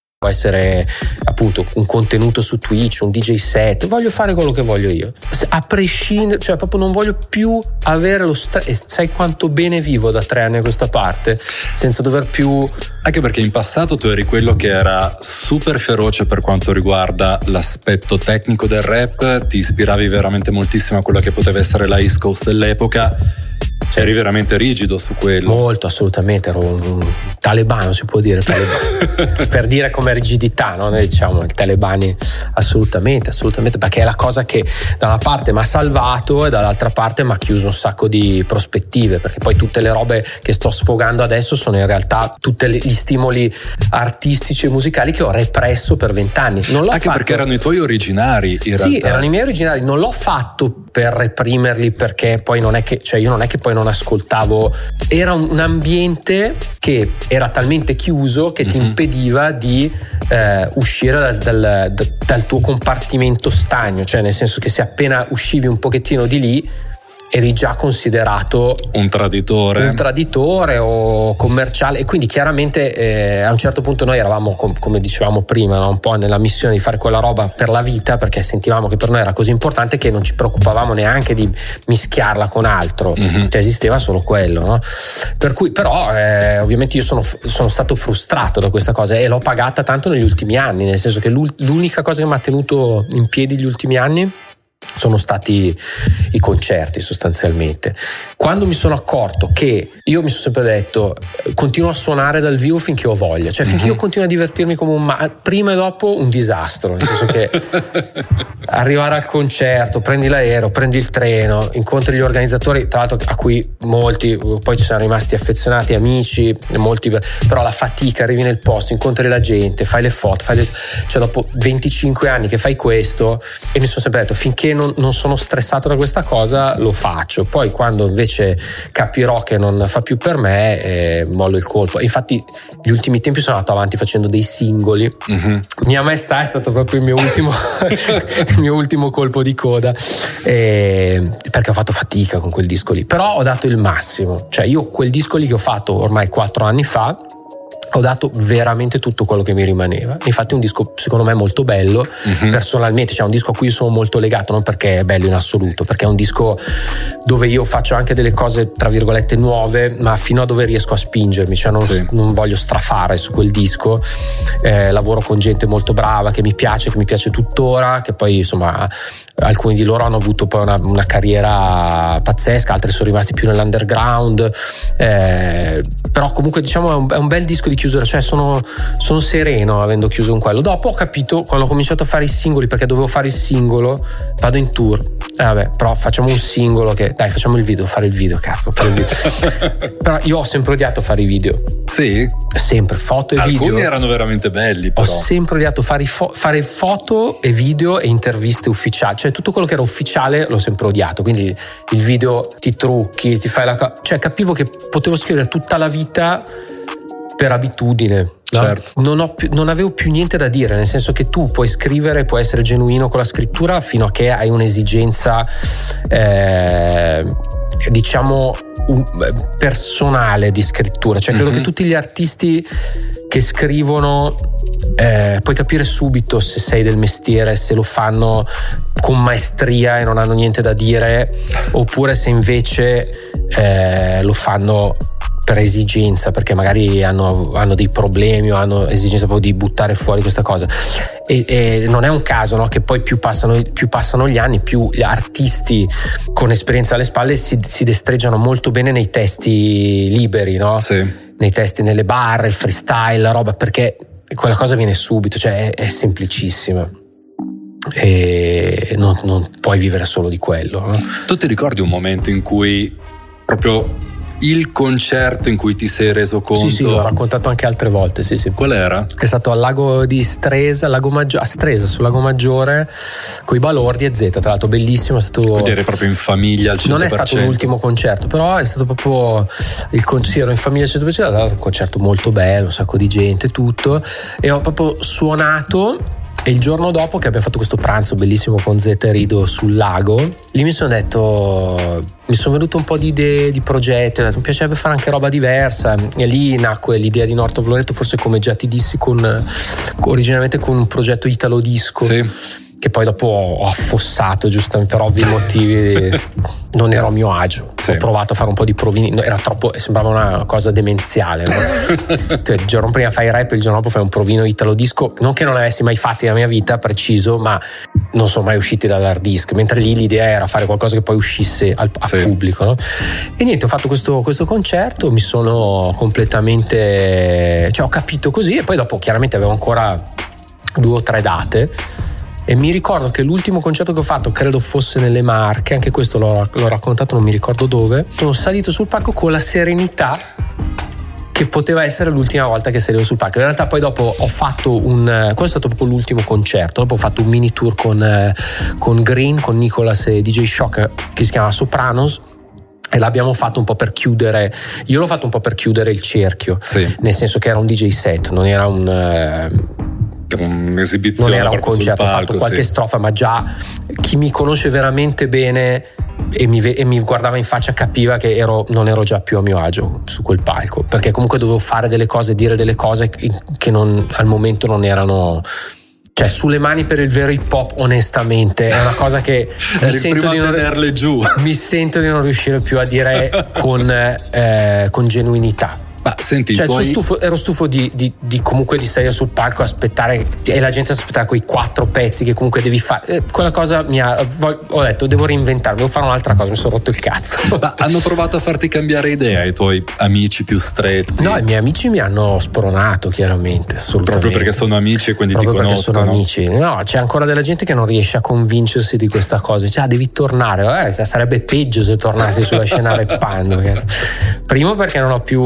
[SPEAKER 3] Può essere appunto un contenuto su Twitch, un DJ set, voglio fare quello che voglio io. A prescindere, cioè proprio non voglio più avere lo stress. Sai quanto bene vivo da tre anni a questa parte, senza dover più...
[SPEAKER 2] Anche perché in passato tu eri quello che era super feroce per quanto riguarda l'aspetto tecnico del rap, ti ispiravi veramente moltissimo a quella che poteva essere la East Coast dell'epoca cioè, eri veramente rigido su quello.
[SPEAKER 3] Molto, assolutamente. Ero un, talebano, si può dire talebano. per dire come rigidità, no? Noi diciamo il talebani, assolutamente, assolutamente, perché è la cosa che da una parte mi ha salvato e dall'altra parte mi ha chiuso un sacco di prospettive, perché poi tutte le robe che sto sfogando adesso sono in realtà tutti gli stimoli artistici e musicali che ho represso per vent'anni.
[SPEAKER 2] Non l'ho Anche fatto... perché erano i tuoi originari, in
[SPEAKER 3] sì,
[SPEAKER 2] realtà.
[SPEAKER 3] erano i miei originari, non l'ho fatto per reprimerli perché poi non è che, cioè io non è che poi non ascoltavo, era un, ambiente che era talmente chiuso che ti mm-hmm. impediva di eh, uscire dal, dal, dal tuo compartimento stagno, cioè nel senso che se appena uscivi un pochettino di lì eri già considerato
[SPEAKER 2] un traditore.
[SPEAKER 3] un traditore o commerciale e quindi chiaramente eh, a un certo punto noi eravamo com- come dicevamo prima no? un po' nella missione di fare quella roba per la vita perché sentivamo che per noi era così importante che non ci preoccupavamo neanche di mischiarla con altro mm-hmm. cioè esisteva solo quello no? per cui però eh, ovviamente io sono, sono, stato frustrato da questa cosa e l'ho pagata tanto negli ultimi anni nel senso che l'unica cosa che mi ha tenuto in piedi gli ultimi anni sono stati i concerti sostanzialmente. Quando mi sono accorto che io mi sono sempre detto continuo a suonare dal vivo finché ho voglia, cioè finché io mhm. continuo a divertirmi come un ma prima e dopo un disastro, nel senso che arrivare al concerto, prendi l'aereo, prendi il treno, incontri gli organizzatori, tra l'altro a cui molti poi ci sono rimasti affezionati, amici, molti, però la fatica, arrivi nel posto, incontri la gente, fai le foto, fai le, cioè dopo 25 anni che fai questo e mi sono sempre detto finché non, non sono stressato da questa cosa lo faccio, poi quando invece capirò che non fa più per me eh, mollo il colpo. Infatti gli ultimi tempi sono andato avanti facendo dei singoli, mm-hmm. mia maestà è stato proprio il mio ultimo, il mio ultimo colpo di coda eh, perché ho fatto fatica con quel disco lì, però ho dato il massimo, cioè io quel disco lì che ho fatto ormai quattro anni fa ho dato veramente tutto quello che mi rimaneva. Infatti è un disco secondo me molto bello, mm-hmm. personalmente, cioè un disco a cui sono molto legato, non perché è bello in assoluto, perché è un disco dove io faccio anche delle cose tra virgolette nuove, ma fino a dove riesco a spingermi, cioè non, sì. non voglio strafare su quel disco. Eh, lavoro con gente molto brava che mi piace, che mi piace tuttora, che poi insomma alcuni di loro hanno avuto poi una, una carriera pazzesca, altri sono rimasti più nell'underground, eh, però comunque diciamo è un, è un, bel disco di chiusura, cioè sono, sono, sereno avendo chiuso con quello. Dopo ho capito, quando ho cominciato a fare i singoli, perché dovevo fare il singolo, vado in tour, eh vabbè, però facciamo un singolo che, dai facciamo il video, fare il video, cazzo, fare il video. però io ho sempre odiato fare i video.
[SPEAKER 2] Sì?
[SPEAKER 3] Sempre, foto e
[SPEAKER 2] Alcuni
[SPEAKER 3] video.
[SPEAKER 2] Alcuni erano veramente belli però.
[SPEAKER 3] Ho sempre odiato fare, fo- fare foto e video e interviste ufficiali, cioè tutto quello che era ufficiale l'ho sempre odiato, quindi il video ti trucchi, ti fai la... cioè capivo che potevo scrivere tutta la vita per abitudine. No? Certo. Non, più, non, avevo più niente da dire, nel senso che tu puoi scrivere, puoi essere genuino con la scrittura fino a che hai un'esigenza, eh, diciamo, un, personale di scrittura. Cioè, credo mm-hmm. che tutti gli artisti che scrivono eh, puoi capire subito se sei del mestiere, se lo fanno con maestria e non hanno niente da dire, oppure se invece eh, lo fanno per esigenza, perché magari hanno, hanno, dei problemi o hanno esigenza proprio di buttare fuori questa cosa. E, e non è un caso no? che poi più passano, più passano, gli anni, più gli artisti con esperienza alle spalle si, si destreggiano molto bene nei testi liberi, no?
[SPEAKER 2] sì.
[SPEAKER 3] nei testi nelle barre, il freestyle, la roba, perché quella cosa viene subito, cioè è, è semplicissima e non, non, puoi vivere solo di quello. No?
[SPEAKER 2] Tu ti ricordi un momento in cui proprio il concerto in cui ti sei reso conto?
[SPEAKER 3] Sì, sì, l'ho raccontato anche altre volte, sì, sì.
[SPEAKER 2] Qual era?
[SPEAKER 3] È stato al lago di Stresa, lago Maggi- a Stresa, sul lago Maggiore, con i balordi e Z, tra l'altro bellissimo, è stato...
[SPEAKER 2] Quindi eri proprio in famiglia al 100%?
[SPEAKER 3] Non è stato l'ultimo concerto, però è stato proprio il concerto in famiglia al 100%, un concerto molto bello, un sacco di gente, tutto, e ho proprio suonato E il giorno dopo che abbiamo fatto questo pranzo bellissimo con Zeta e Rido sul lago, lì mi sono detto, mi sono venuto un po' di idee, di progetti, mi piacerebbe fare anche roba diversa. E lì nacque l'idea di North of forse come già ti dissi, con, originariamente con un progetto italo disco.
[SPEAKER 2] Sì
[SPEAKER 3] che poi dopo ho affossato giustamente per ovvi motivi non ero a mio agio sì. ho provato a fare un po' di provini era troppo sembrava una cosa demenziale no? cioè, il giorno prima fai rap il giorno dopo fai un provino italo disco non che non avessi mai fatti nella mia vita preciso ma non sono mai usciti dall'hard disk mentre lì l'idea era fare qualcosa che poi uscisse al, al sì. pubblico no? e niente ho fatto questo, questo concerto mi sono completamente cioè ho capito così e poi dopo chiaramente avevo ancora due o tre date e mi ricordo che l'ultimo concerto che ho fatto, credo fosse nelle Marche, anche questo l'ho, l'ho raccontato, non mi ricordo dove. Sono salito sul palco con la serenità che poteva essere l'ultima volta che salivo sul palco. In realtà poi dopo ho fatto un... questo è stato proprio l'ultimo concerto, dopo ho fatto un mini tour con, con Green, con Nicolas e DJ Shock che si chiama Sopranos e l'abbiamo fatto un po' per chiudere io l'ho fatto un po' per chiudere il cerchio
[SPEAKER 2] sì.
[SPEAKER 3] nel senso che era un DJ set non era un
[SPEAKER 2] un'esibizione.
[SPEAKER 3] Non era un concerto, ho fatto qualche sì. strofa, ma già chi mi conosce veramente bene e mi, e mi, guardava in faccia capiva che ero, non ero già più a mio agio su quel palco, perché comunque dovevo fare delle cose, dire delle cose che non, al momento non erano cioè sulle mani per il vero hip hop onestamente è una cosa che mi sento, di non,
[SPEAKER 2] giù.
[SPEAKER 3] mi sento di non riuscire più a dire con, eh, con genuinità
[SPEAKER 2] ma senti,
[SPEAKER 3] cioè,
[SPEAKER 2] tuoi...
[SPEAKER 3] stufo, ero stufo di, di, di, comunque di stare sul palco aspettare e la gente aspettare quei quattro pezzi che comunque devi fare. Eh, quella cosa mi ha. Ho detto, devo reinventarmi, devo fare un'altra cosa, mi sono rotto il cazzo.
[SPEAKER 2] Ma hanno provato a farti cambiare idea i tuoi amici più stretti?
[SPEAKER 3] No, i miei amici mi hanno spronato, chiaramente.
[SPEAKER 2] Proprio perché sono amici e quindi Proprio ti conoscono.
[SPEAKER 3] Perché sono amici. No, c'è ancora della gente che non riesce a convincersi di questa cosa. Dice, ah, devi tornare. Eh, sarebbe peggio se tornassi sulla scena rappando. Primo perché non ho più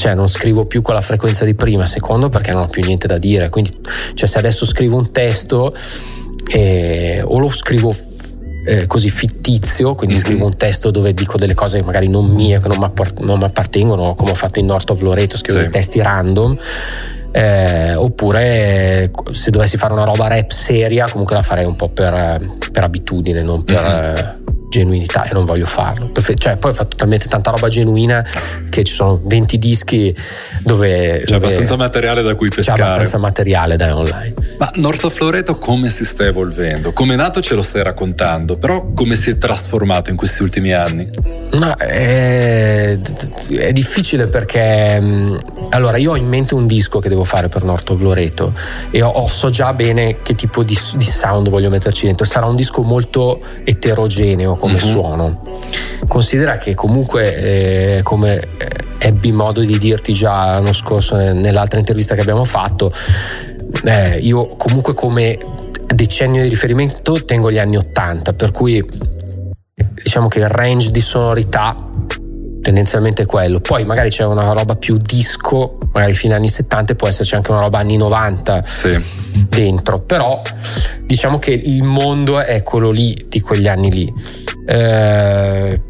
[SPEAKER 3] cioè non scrivo più con la frequenza di prima, secondo perché non ho più niente da dire, quindi cioè, se adesso scrivo un testo eh, o lo scrivo eh, così fittizio, quindi mm-hmm. scrivo un testo dove dico delle cose magari non mie, che non mi appartengono, come ho fatto in North of Loreto, scrivo sì. dei testi random. Eh, oppure se dovessi fare una roba rap seria comunque la farei un po' per, per abitudine non per, mm-hmm genuinità e non voglio farlo. Cioè, poi ho fatto talmente tanta roba genuina che ci sono 20 dischi dove.
[SPEAKER 2] C'è dove abbastanza materiale da cui pescare.
[SPEAKER 3] C'è abbastanza materiale da online.
[SPEAKER 2] Ma North Floreto come si sta evolvendo? Come è nato ce lo stai raccontando, però come si è trasformato in questi ultimi anni?
[SPEAKER 3] No, è, è difficile perché. Mm, allora, io ho in mente un disco che devo fare per North of Loreto e ho, ho, so già bene che tipo di, di sound voglio metterci dentro. Sarà un disco molto eterogeneo come uh-huh. suono. Considera che comunque, eh, come eh, ebbi modo di dirti già l'anno scorso nell'altra intervista che abbiamo fatto, eh, io comunque come decennio di riferimento tengo gli anni 80, per cui diciamo che il range di sonorità tendenzialmente è quello. Poi magari c'è una roba più disco, magari fine anni 70 può esserci anche una roba anni 90
[SPEAKER 2] sì.
[SPEAKER 3] dentro, però diciamo che il mondo è quello lì, di quegli anni lì. Eh,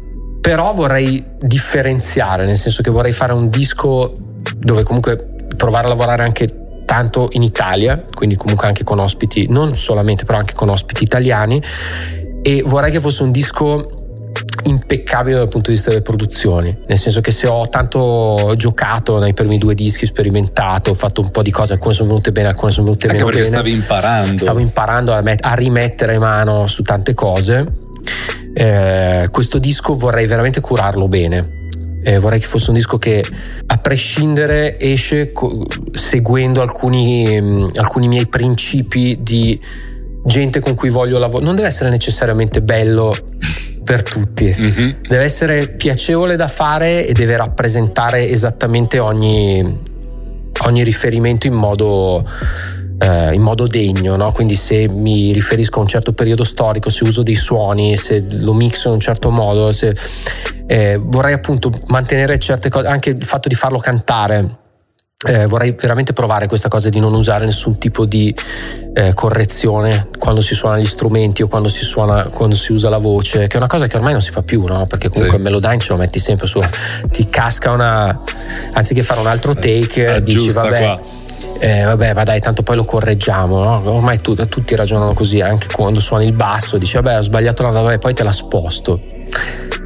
[SPEAKER 3] però vorrei differenziare, nel senso che vorrei fare un disco dove comunque provare a lavorare anche tanto in Italia, quindi comunque anche con ospiti, non solamente però anche con ospiti italiani e vorrei che fosse un disco impeccabile dal punto di vista delle produzioni, nel senso che se ho tanto giocato nei primi due dischi, sperimentato, ho fatto un po' di cose, alcune sono venute bene, alcune sono venute
[SPEAKER 2] Anche
[SPEAKER 3] meno
[SPEAKER 2] perché
[SPEAKER 3] bene.
[SPEAKER 2] stavi imparando.
[SPEAKER 3] Stavo imparando a, met- a rimettere mano su tante cose. Eh, questo disco vorrei veramente curarlo bene. Eh, vorrei che fosse un disco che a prescindere esce co- seguendo alcuni, mh, mm, alcuni miei principi di gente con cui voglio lavorare. Non deve essere necessariamente bello per tutti. Mm-hmm. Deve essere piacevole da fare e deve rappresentare esattamente ogni, ogni riferimento in modo, eh, in modo degno. No? Quindi se mi riferisco a un certo periodo storico, se uso dei suoni, se lo mixo in un certo modo, se, eh, vorrei appunto mantenere certe cose, anche il fatto di farlo cantare eh, vorrei veramente provare questa cosa di non usare nessun tipo di eh, correzione quando si suona gli strumenti o quando si, suona, quando si usa la voce, che è una cosa che ormai non si fa più, no? Perché comunque sì. il Melodyne ce lo metti sempre su, ti casca una. anziché fare un altro take, eh, dici vabbè.
[SPEAKER 2] Qua
[SPEAKER 3] eh, vabbè, ma dai, tanto poi lo correggiamo. No? Ormai tu, tutti ragionano così, anche quando suoni il basso, dici, vabbè, ho sbagliato la vabbè, poi te la sposto.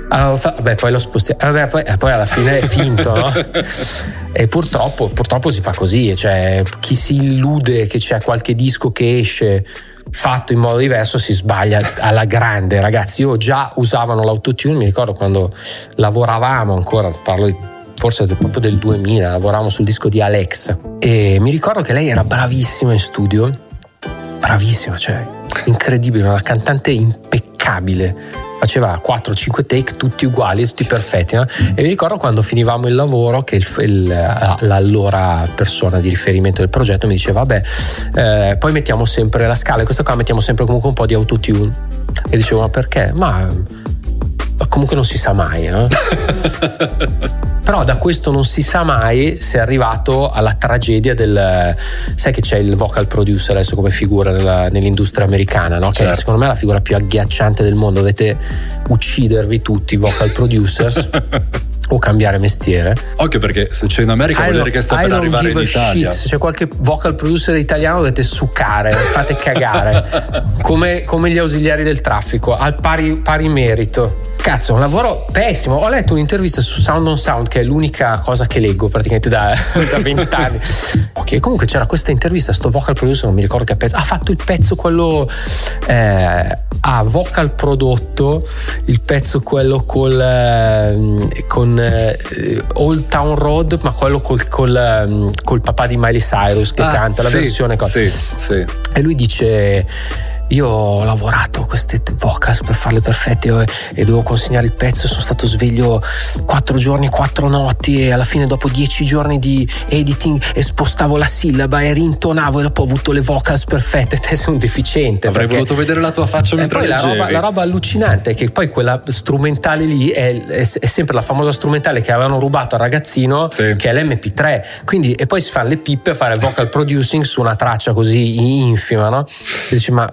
[SPEAKER 3] Ah, vabbè, poi lo spostiamo. Vabbè, poi, eh, poi, alla fine è finto, no? e purtroppo, purtroppo si fa così. Cioè, chi si illude che c'è qualche disco che esce fatto in modo diverso si sbaglia alla grande ragazzi io già usavano l'autotune mi ricordo quando lavoravamo ancora parlo di forse proprio del 2000, lavoravamo sul disco di Alex e mi ricordo che lei era bravissima in studio, bravissima, cioè incredibile, una cantante impeccabile. Faceva 4-5 take tutti uguali, tutti perfetti. No? E mi ricordo quando finivamo il lavoro che il, il, l'allora persona di riferimento del progetto mi diceva: Vabbè, eh, poi mettiamo sempre la scala e questo qua mettiamo sempre comunque un po' di autotune. E dicevo: Ma perché? Ma comunque non si sa mai, no? Però da questo non si sa mai se è arrivato alla tragedia del... Sai che c'è il vocal producer adesso come figura nella, nell'industria americana, no? Che certo. secondo me è la figura più agghiacciante del mondo. Dovete uccidervi tutti i vocal producers. o cambiare mestiere.
[SPEAKER 2] Occhio perché se c'è in America vuol dire che sta per arrivare in Italia.
[SPEAKER 3] Shit. Se c'è qualche vocal producer italiano dovete succare, fate cagare. come, come, gli ausiliari del traffico, al pari, pari merito. Cazzo, un lavoro pessimo. Ho letto un'intervista su Sound on Sound, che è l'unica cosa che leggo praticamente da, vent'anni. ok, comunque c'era questa intervista, sto vocal producer, non mi ricordo che pezzo. Ha fatto il pezzo quello. Eh, ha vocal prodotto il pezzo quello col, eh, con eh, Old Town Road, ma quello col, col, ehm, col, papà di Miley Cyrus che ah, canta la versione.
[SPEAKER 2] Sì, sì.
[SPEAKER 3] E lui dice io ho lavorato queste vocals per farle perfette e, e dovevo consegnare il pezzo. Sono stato sveglio quattro giorni, quattro notti e alla fine, dopo dieci giorni di editing, spostavo la sillaba e rintonavo e dopo ho avuto le vocals perfette. Te sei un deficiente.
[SPEAKER 2] Avrei perché... voluto vedere la tua faccia mentre
[SPEAKER 3] poi la roba, la roba, allucinante è che poi quella strumentale lì è, è, è, sempre la famosa strumentale che avevano rubato al ragazzino, sì. che è l'MP3. Quindi, e poi si fanno le pippe a fare vocal producing su una traccia così infima, no? E dici, ma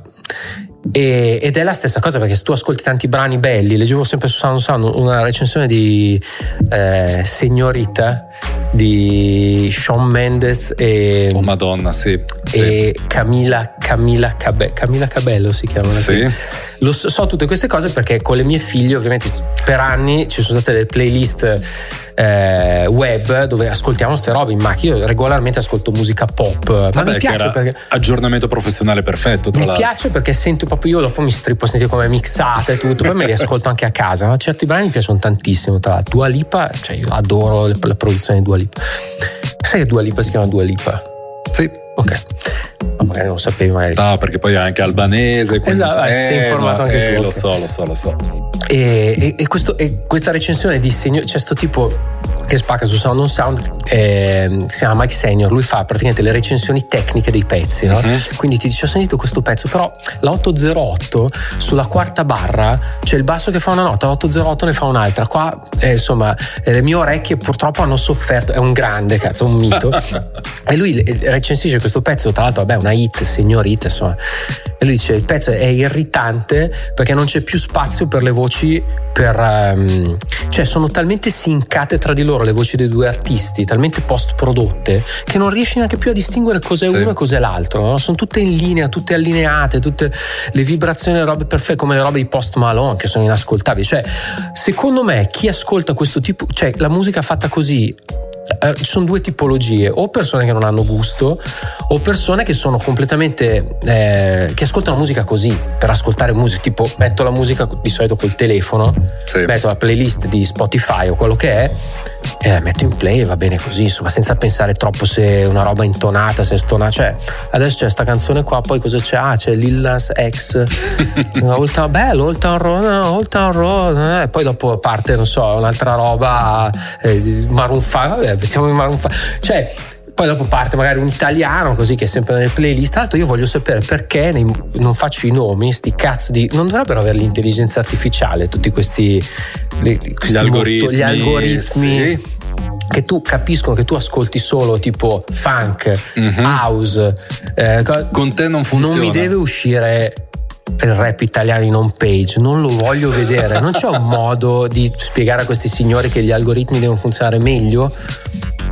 [SPEAKER 3] e, ed è la stessa cosa perché se tu ascolti tanti brani belli, leggevo sempre su Sound Sound una recensione di eh, Signorita di Sean Mendes e,
[SPEAKER 2] oh Madonna, sì,
[SPEAKER 3] e sì. Camila, Camila, Cabe, Camila Cabello si chiama. Sì. Lo so, so tutte queste cose perché con le mie figlie ovviamente per anni ci sono state delle playlist eh, web dove ascoltiamo ste robe in macchina. Io regolarmente ascolto musica pop. Ma
[SPEAKER 2] Vabbè, mi piace perché. Aggiornamento professionale perfetto.
[SPEAKER 3] mi
[SPEAKER 2] l'altro.
[SPEAKER 3] piace perché sento proprio io dopo mi strippo a sentire come mixate e tutto. Poi me li ascolto anche a casa. Ma certi brani mi piacciono tantissimo. Tra l'altro, Dua Lipa, cioè io adoro la produzione di Dua Lipa. Sai che Dua Lipa si chiama Dua Lipa?
[SPEAKER 2] Sì.
[SPEAKER 3] Ok. Ma magari non sapevi magari.
[SPEAKER 2] No, perché poi è anche albanese.
[SPEAKER 3] Esatto, eh, sei informato anche
[SPEAKER 2] eh,
[SPEAKER 3] tu.
[SPEAKER 2] Lo so, lo so, lo so.
[SPEAKER 3] E, e, e, questo, e questa recensione di segno, c'è questo tipo che spacca su Sound on Sound, eh, si chiama Mike Senior, lui fa praticamente le recensioni tecniche dei pezzi, no? uh-huh. quindi ti dice ho sentito questo pezzo, però la 808 sulla quarta barra c'è il basso che fa una nota, la 808 ne fa un'altra, qua eh, insomma eh, le mie orecchie purtroppo hanno sofferto, è un grande cazzo, un mito, e lui recensisce questo pezzo, tra l'altro vabbè una hit, signor hit, insomma, e lui dice il pezzo è irritante perché non c'è più spazio per le voci per, um, cioè sono talmente sincate tra di loro le voci dei due artisti, talmente post prodotte che non riesci neanche più a distinguere cos'è sì. uno e cos'è l'altro. No? Sono tutte in linea, tutte allineate, tutte le vibrazioni, le robe perfette, come le robe di Post Malone che sono inascoltabili. Cioè, secondo me, chi ascolta questo tipo, cioè la musica fatta così eh, ci sono due tipologie, o persone che non hanno gusto, o persone che sono completamente eh, che ascoltano musica così per ascoltare musica, tipo metto la musica di solito col telefono, sì. metto la playlist di Spotify o quello che è eh, metto in play e va bene così, insomma, senza pensare troppo se è una roba intonata, se è stonata. Cioè, adesso c'è questa canzone qua, poi cosa c'è? Ah, c'è Lil Nas X, Old Town, bello, Old Town Road, Old Town Road, eh. poi dopo parte, non so, un'altra roba, eh, Maroon 5, vabbè, mettiamo in Maroon 5. Cioè, poi dopo parte magari un italiano così che è sempre nelle playlist. Tra l'altro io voglio sapere perché nei, non faccio i nomi, sti cazzo di... Non dovrebbero avere l'intelligenza artificiale tutti questi...
[SPEAKER 2] Le, questi gli algoritmi.
[SPEAKER 3] Molto, gli algoritmi. Sì. Che tu capiscono che tu ascolti solo tipo funk, mm-hmm. house.
[SPEAKER 2] Eh, Con te non funziona.
[SPEAKER 3] Non mi deve uscire il rap italiano in home page, non lo voglio vedere. Non c'è un modo di spiegare a questi signori che gli algoritmi devono funzionare meglio?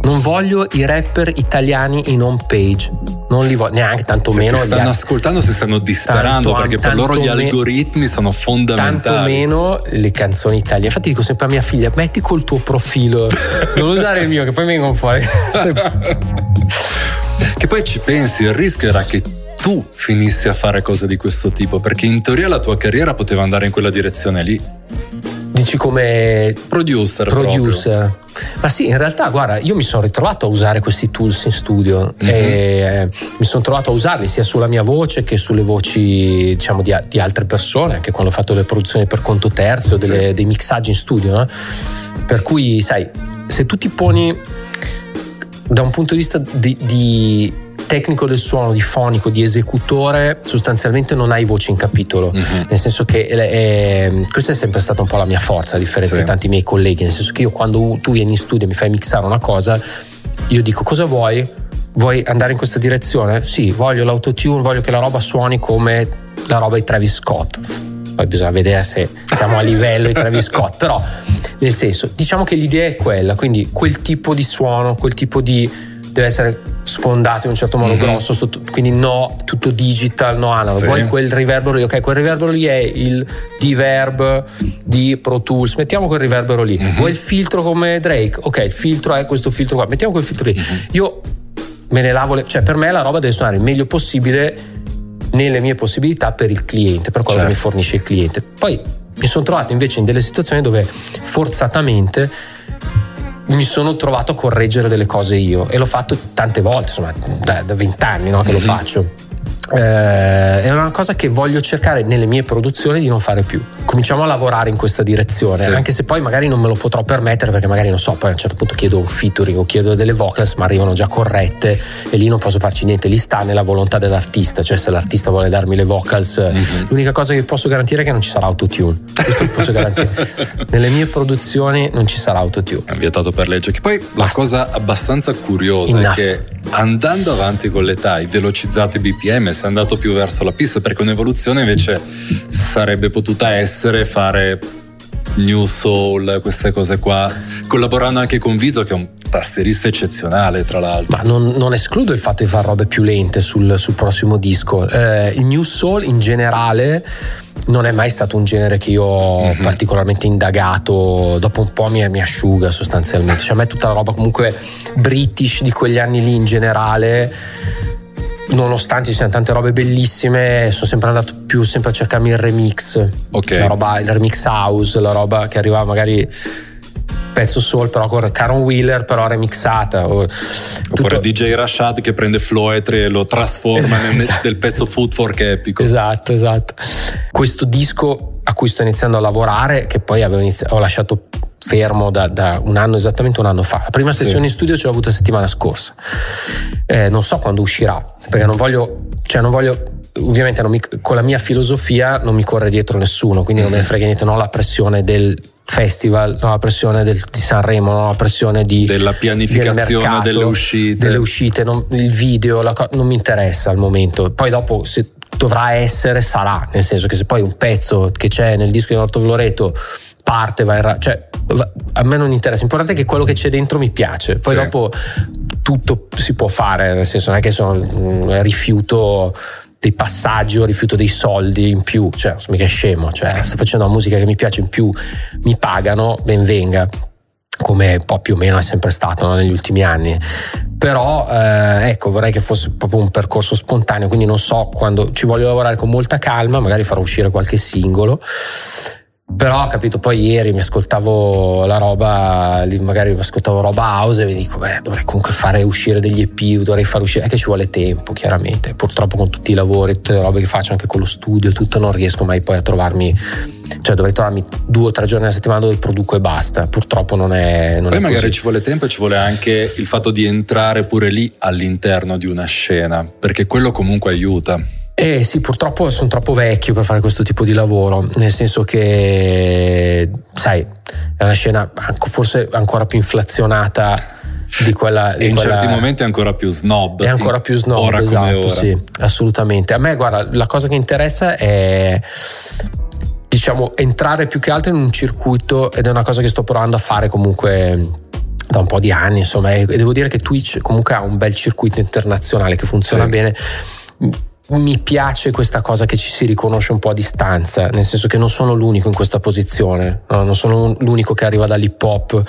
[SPEAKER 3] Non voglio i rapper italiani in home page. Non li voglio neanche tanto
[SPEAKER 2] Se stanno ascoltando, si stanno disperando
[SPEAKER 3] Tanto-
[SPEAKER 2] perché per loro gli
[SPEAKER 3] tanto me-
[SPEAKER 2] algoritmi sono fondamentali.
[SPEAKER 3] Tanto meno le canzoni italiane. Infatti dico sempre a mia figlia: metti col tuo profilo, non usare il mio, che poi vengono fuori.
[SPEAKER 2] Che poi ci pensi, il rischio era che tu finissi a fare cose di questo tipo, perché in teoria la tua carriera poteva andare in quella direzione lì.
[SPEAKER 3] Dici come
[SPEAKER 2] Producer.
[SPEAKER 3] producer. Ma sì, in realtà, guarda, io mi sono ritrovato a usare questi tools in studio
[SPEAKER 2] Mhm.
[SPEAKER 3] e eh, mi sono trovato a usarli sia sulla mia voce che sulle voci, diciamo, di, di altre persone, anche quando ho fatto le produzioni per conto terzo, delle-
[SPEAKER 2] Sì.
[SPEAKER 3] dei mixaggi in studio. no? Per cui, sai, se tu ti poni da un punto di vista di, di tecnico del suono, di fonico, di esecutore, sostanzialmente non hai voce in capitolo.
[SPEAKER 2] Mhm.
[SPEAKER 3] Nel senso che eh, questa è sempre stata un po' la mia forza, a differenza
[SPEAKER 2] Sì.
[SPEAKER 3] di tanti miei colleghi. Nel senso che io quando tu vieni in studio e mi fai mixare una cosa, io dico cosa vuoi? Vuoi andare in questa direzione? Sì, voglio l'autotune, voglio che la roba suoni come la roba di Travis Scott. Poi bisogna vedere se siamo a livello di Travis Scott, però nel senso, diciamo che l'idea è quella, quindi quel tipo di suono, quel tipo di deve essere sfondato in un certo modo
[SPEAKER 2] Mhm.
[SPEAKER 3] grosso, quindi no tutto digital, no analog.
[SPEAKER 2] Sì.
[SPEAKER 3] Vuoi quel riverbero lì, ok, quel riverbero lì è il D-Verb di Pro Tools, mettiamo quel riverbero lì.
[SPEAKER 2] Mhm.
[SPEAKER 3] Vuoi il filtro come Drake? Ok, il filtro è questo filtro qua, mettiamo quel filtro lì.
[SPEAKER 2] Mhm.
[SPEAKER 3] Io me ne lavo le, cioè per me la roba deve suonare il meglio possibile nelle mie possibilità per il cliente, per quello
[SPEAKER 2] Certo.
[SPEAKER 3] che mi fornisce il cliente. Poi mi sono trovato invece in delle situazioni dove forzatamente mi sono trovato a correggere delle cose io e l'ho fatto tante volte, insomma, da, da 20 anni no, che lo
[SPEAKER 2] Mhm.
[SPEAKER 3] faccio. Eh, è una cosa che voglio cercare nelle mie produzioni di non fare più. Cominciamo a lavorare in questa direzione,
[SPEAKER 2] Sì.
[SPEAKER 3] anche se poi magari non me lo potrò permettere perché magari non so, poi a un certo punto chiedo un featuring o chiedo delle vocals ma arrivano già corrette e lì non posso farci niente, lì sta nella volontà dell'artista, cioè se l'artista vuole darmi le vocals,
[SPEAKER 2] Mhm.
[SPEAKER 3] l'unica cosa che posso garantire è che non ci sarà autotune. Questo lo posso garantire. Nelle mie produzioni non ci sarà autotune.
[SPEAKER 2] È vietato per legge. Che poi la
[SPEAKER 3] Basta.
[SPEAKER 2] cosa abbastanza curiosa
[SPEAKER 3] Enough.
[SPEAKER 2] è che andando avanti con l'età hai velocizzato i BPM, sei andato più verso la pista, perché un'evoluzione invece sarebbe potuta essere fare new soul, queste cose qua, collaborando anche con Viso che è un tastierista eccezionale tra l'altro.
[SPEAKER 3] Ma non, non escludo il fatto di fare robe più lente sul, sul prossimo disco. Eh, il New Soul in generale non è mai stato un genere che io ho
[SPEAKER 2] Mhm.
[SPEAKER 3] particolarmente indagato. Dopo un po' mi, mi asciuga sostanzialmente. Cioè, a me tutta la roba comunque british di quegli anni lì in generale. Nonostante ci siano tante robe bellissime, sono sempre andato più sempre a cercarmi il remix.
[SPEAKER 2] Ok.
[SPEAKER 3] La roba, il remix house, la roba che arrivava magari pezzo soul però con Caron Wheeler però remixata o
[SPEAKER 2] Oppure
[SPEAKER 3] tutto-
[SPEAKER 2] DJ Rashad che prende Floetri e lo trasforma nel,
[SPEAKER 3] Esatto.
[SPEAKER 2] del pezzo Footwork epico.
[SPEAKER 3] Esatto, esatto. Questo disco a cui sto iniziando a lavorare, che poi avevo inizi- ho lasciato fermo da, da un anno, esattamente un anno fa. La prima
[SPEAKER 2] Sì.
[SPEAKER 3] sessione in studio ce l'ho avuta settimana scorsa. Eh, non so quando uscirà, perché non voglio, cioè non voglio. Ovviamente non mi- con la mia filosofia non mi corre dietro nessuno, quindi non me ne frega niente, non ho la pressione del festival, ho la pressione del, di Sanremo, ho la pressione di,
[SPEAKER 2] Della pianificazione
[SPEAKER 3] del mercato,
[SPEAKER 2] delle uscite.
[SPEAKER 3] delle uscite, non- il video, la non mi interessa al momento. Poi dopo se dovrà essere, sarà, nel senso che se poi un pezzo che c'è nel disco di Norto Floreto parte, va in ra- cioè va- a me non interessa, l'importante è che quello che c'è dentro mi piace, poi
[SPEAKER 2] Sì.
[SPEAKER 3] dopo tutto si può fare, nel senso non è che sono mm, rifiuto dei passaggi o rifiuto dei soldi in più, cioè non sono mica scemo, cioè sto facendo una musica che mi piace in più, mi pagano, ben venga come un po' più o meno è sempre stato no, negli ultimi anni. Però eh, ecco, vorrei che fosse proprio un percorso spontaneo, quindi non so quando ci voglio lavorare con molta calma, magari farò uscire qualche singolo. Però ho capito, poi ieri mi ascoltavo la roba, magari mi ascoltavo roba house e mi dico, beh, dovrei comunque fare uscire degli EP, dovrei fare uscire, è che ci vuole tempo, chiaramente. Purtroppo con tutti i lavori, tutte le robe che faccio anche con lo studio, tutto non riesco mai poi a trovarmi, cioè dovrei trovarmi due o tre giorni alla settimana dove produco e basta. Purtroppo non è, non
[SPEAKER 2] Poi
[SPEAKER 3] è
[SPEAKER 2] magari
[SPEAKER 3] così.
[SPEAKER 2] ci vuole tempo e ci vuole anche il fatto di entrare pure lì all'interno di una scena, perché quello comunque aiuta.
[SPEAKER 3] Eh sì, purtroppo sono troppo vecchio per fare questo tipo di lavoro, nel senso che, sai, è una scena forse ancora più inflazionata di quella...
[SPEAKER 2] E
[SPEAKER 3] di
[SPEAKER 2] in
[SPEAKER 3] quella-
[SPEAKER 2] certi momenti è ancora più snob.
[SPEAKER 3] È ancora più snob,
[SPEAKER 2] ora
[SPEAKER 3] esatto, sì, assolutamente. A me, guarda, la cosa che interessa è diciamo entrare più che altro in un circuito ed è una cosa che sto provando a fare comunque da un po' di anni, insomma, e devo dire che Twitch comunque ha un bel circuito internazionale che funziona sì. bene mi piace questa cosa che ci si riconosce un po' a distanza, nel senso che non sono l'unico in questa posizione, no? non sono l'unico che arriva dall'hip hop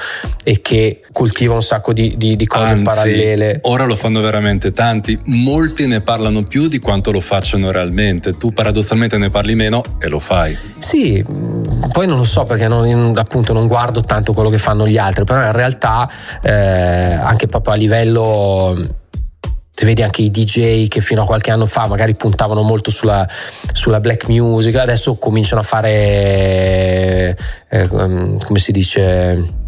[SPEAKER 3] e che coltiva un sacco di, di, di cose
[SPEAKER 2] Anzi,
[SPEAKER 3] parallele.
[SPEAKER 2] Ora lo fanno veramente tanti, molti ne parlano più di quanto lo facciano realmente, tu paradossalmente ne parli meno e lo fai.
[SPEAKER 3] Sì, poi non lo so perché non, appunto non guardo tanto quello che fanno gli altri, però in realtà eh, anche proprio a livello vedi anche i DJ che fino a qualche anno fa magari puntavano molto sulla, sulla black music, adesso cominciano a fare, eh, come si dice,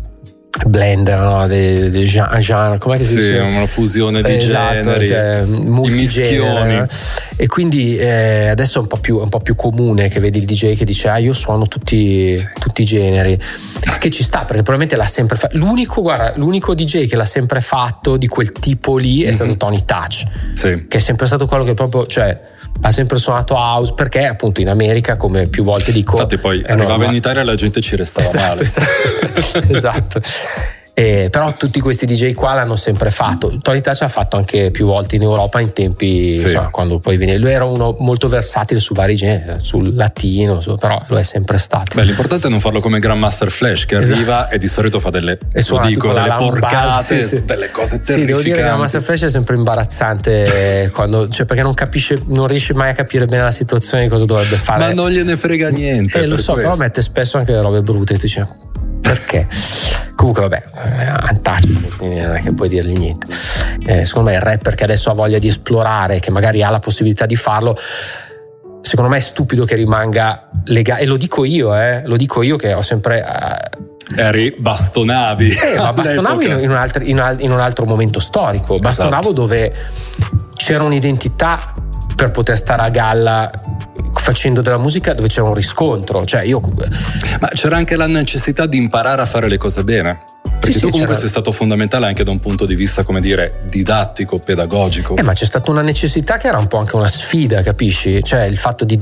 [SPEAKER 3] blender no? di, di genre, com'è che si
[SPEAKER 2] sì,
[SPEAKER 3] dice?
[SPEAKER 2] una fusione di
[SPEAKER 3] esatto,
[SPEAKER 2] generi
[SPEAKER 3] cioè, multigenere e quindi eh, adesso è un, più, un, po più, comune che vedi il DJ che dice ah io suono tutti, sì. tutti i generi che ci sta perché probabilmente l'ha sempre fatto l'unico, guarda, l'unico DJ che l'ha sempre fatto di quel tipo lì è mm-hmm. stato Tony Touch
[SPEAKER 2] sì.
[SPEAKER 3] che è sempre stato quello che proprio cioè ha sempre suonato house perché appunto in America come più volte dico
[SPEAKER 2] infatti poi arrivava in Italia e la gente ci restava
[SPEAKER 3] esatto,
[SPEAKER 2] male
[SPEAKER 3] esatto, esatto. Eh, però tutti questi DJ qua l'hanno sempre fatto. Tony Touch ha fatto anche più volte in Europa in tempi sì. insomma, quando poi veniva. Lui era uno molto versatile su vari generi, sul latino, su, però lo è sempre stato.
[SPEAKER 2] Beh, l'importante è non farlo come Grandmaster Flash che esatto. arriva e di solito fa delle, lo dico, delle porcate, sì, sì. delle cose terrificanti. Sì,
[SPEAKER 3] devo dire che Grandmaster Flash è sempre imbarazzante quando, cioè, perché non capisce, non riesce mai a capire bene la situazione di cosa dovrebbe fare.
[SPEAKER 2] Ma non gliene frega niente.
[SPEAKER 3] Eh, lo so, questo. però mette spesso anche le robe brutte e tu dici perché? Comunque, vabbè, è untouchable, quindi non è che puoi dirgli niente. Eh, secondo me il rapper che adesso ha voglia di esplorare, che magari ha la possibilità di farlo, secondo me è stupido che rimanga legato. E lo dico io, eh, lo dico io che ho sempre. Eh,
[SPEAKER 2] Eri bastonavi.
[SPEAKER 3] Eh, ma bastonavo in, un altro, in, un, in, un altro, momento storico. Bastonavo esatto. dove c'era un'identità per poter stare a galla facendo della musica dove c'era un riscontro. Cioè io...
[SPEAKER 2] Ma c'era anche la necessità di imparare a fare le cose bene. Perché sì, tu sì, comunque c'era... sei stato fondamentale anche da un punto di vista, come dire, didattico, pedagogico.
[SPEAKER 3] Eh, ma c'è stata una necessità che era un po' anche una sfida, capisci? Cioè il fatto di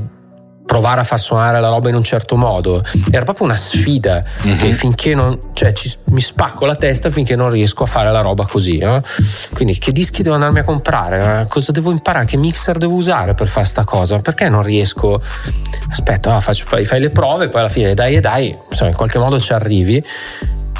[SPEAKER 3] provare a far suonare la roba in un certo modo. Era proprio una sfida mm-hmm. che finché non, cioè, ci, mi spacco la testa finché non riesco a fare la roba così. Eh? Quindi che dischi devo andarmi a comprare? Cosa devo imparare? Che mixer devo usare per fare sta cosa? Perché non riesco? Aspetta, ah, faccio, fai, fai, le prove, poi alla fine dai e dai, insomma, in qualche modo ci arrivi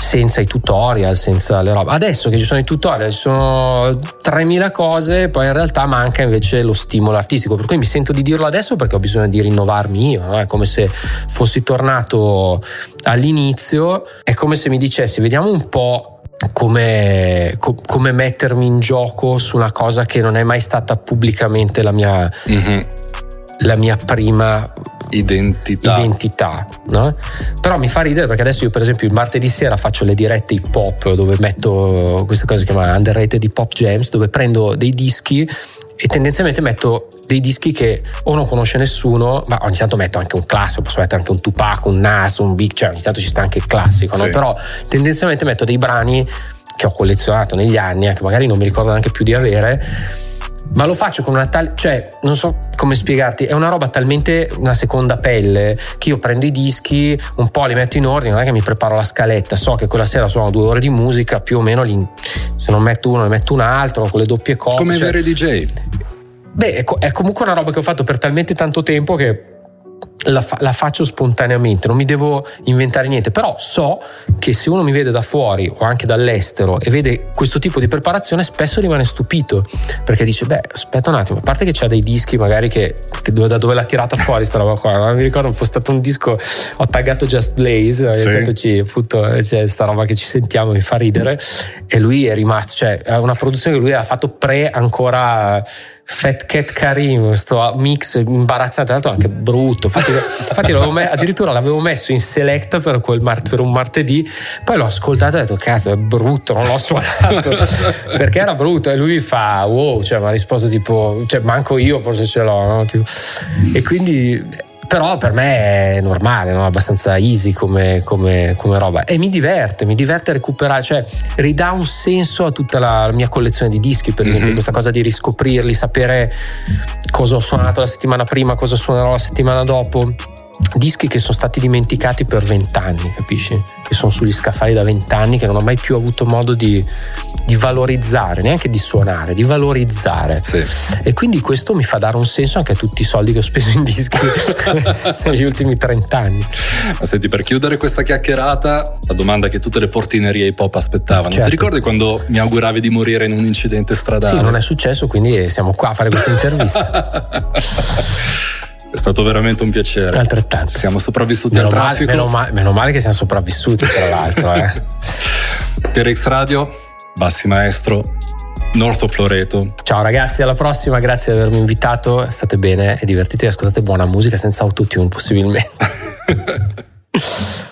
[SPEAKER 3] senza i tutorial, senza le robe. Adesso che ci sono i tutorial, ci sono 3000 cose, poi in realtà manca invece lo stimolo artistico. Per cui mi sento di dirlo adesso perché ho bisogno di rinnovarmi io. No? È come se fossi tornato all'inizio, è come se mi dicessi vediamo un po' come, co- come, mettermi in gioco su una cosa che non è mai stata pubblicamente la mia, mm-hmm. La mia prima
[SPEAKER 2] identità.
[SPEAKER 3] identità no? Però mi fa ridere perché adesso io per esempio il martedì sera faccio le dirette hip hop dove metto queste cose che si chiama underrated hip hop jams dove prendo dei dischi e tendenzialmente metto dei dischi che o non conosce nessuno, ma ogni tanto metto anche un classico, posso mettere anche un Tupac, un Nas, un Big, cioè ogni tanto ci sta anche il classico, sì. no? però tendenzialmente metto dei brani che ho collezionato negli anni, che magari non mi ricordo neanche più di avere ma lo faccio con una tal cioè non so come spiegarti è una roba talmente una seconda pelle che io prendo i dischi un po' li metto in ordine non è che mi preparo la scaletta so che quella sera suono due ore di musica più o meno li, se non metto uno ne metto un altro con le doppie copie
[SPEAKER 2] come
[SPEAKER 3] cioè,
[SPEAKER 2] vere DJ
[SPEAKER 3] beh è, è comunque una roba che ho fatto per talmente tanto tempo che la, fa- la, faccio spontaneamente, non mi devo inventare niente, però so che se uno mi vede da fuori o anche dall'estero e vede questo tipo di preparazione spesso rimane stupito perché dice beh aspetta un attimo, a parte che c'ha dei dischi magari che, che da dove l'ha tirata fuori sta roba qua, non mi ricordo, fosse stato un disco, ho taggato Just Blaze, sì. detto ci, appunto c'è sta roba che ci sentiamo, mi fa ridere e lui è rimasto, cioè è una produzione che lui ha fatto pre ancora Fat Cat Karim, questo mix imbarazzante, tra l'altro anche brutto. Infatti, infatti me- addirittura l'avevo messo in select per, mar- per, un martedì, poi l'ho ascoltato e ho detto: Cazzo, è brutto, non l'ho suonato perché era brutto. E lui mi fa: Wow, cioè, mi ha risposto tipo, cioè, manco io forse ce l'ho, no? tipo, e quindi però per me è normale, no? abbastanza easy come, come, come, roba e mi diverte, mi diverte recuperare, cioè ridà un senso a tutta la, mia collezione di dischi, per esempio, mm-hmm. questa cosa di riscoprirli, sapere cosa ho suonato la settimana prima, cosa suonerò la settimana dopo dischi che sono stati dimenticati per vent'anni, capisci? Che sono sugli scaffali da vent'anni, che non ho mai più avuto modo di, di valorizzare, neanche di suonare, di valorizzare.
[SPEAKER 2] Sì.
[SPEAKER 3] E quindi questo mi fa dare un senso anche a tutti i soldi che ho speso in dischi negli ultimi 30 anni.
[SPEAKER 2] Ma senti, per chiudere questa chiacchierata, la domanda che tutte le portinerie hip hop aspettavano.
[SPEAKER 3] Certo.
[SPEAKER 2] Ti ricordi quando mi auguravi di morire in un incidente stradale?
[SPEAKER 3] Sì, non è successo, quindi siamo qua a fare questa intervista.
[SPEAKER 2] È stato veramente un piacere.
[SPEAKER 3] Altrettanto.
[SPEAKER 2] Siamo sopravvissuti
[SPEAKER 3] Meno
[SPEAKER 2] al
[SPEAKER 3] male,
[SPEAKER 2] traffico.
[SPEAKER 3] meno, ma- meno male che siamo sopravvissuti, tra l'altro. Eh.
[SPEAKER 2] Per X Radio, Bassi Maestro, North of Loreto.
[SPEAKER 3] Ciao ragazzi, alla prossima, grazie di avermi invitato. State bene e divertitevi, ascoltate buona musica senza autotune possibilmente.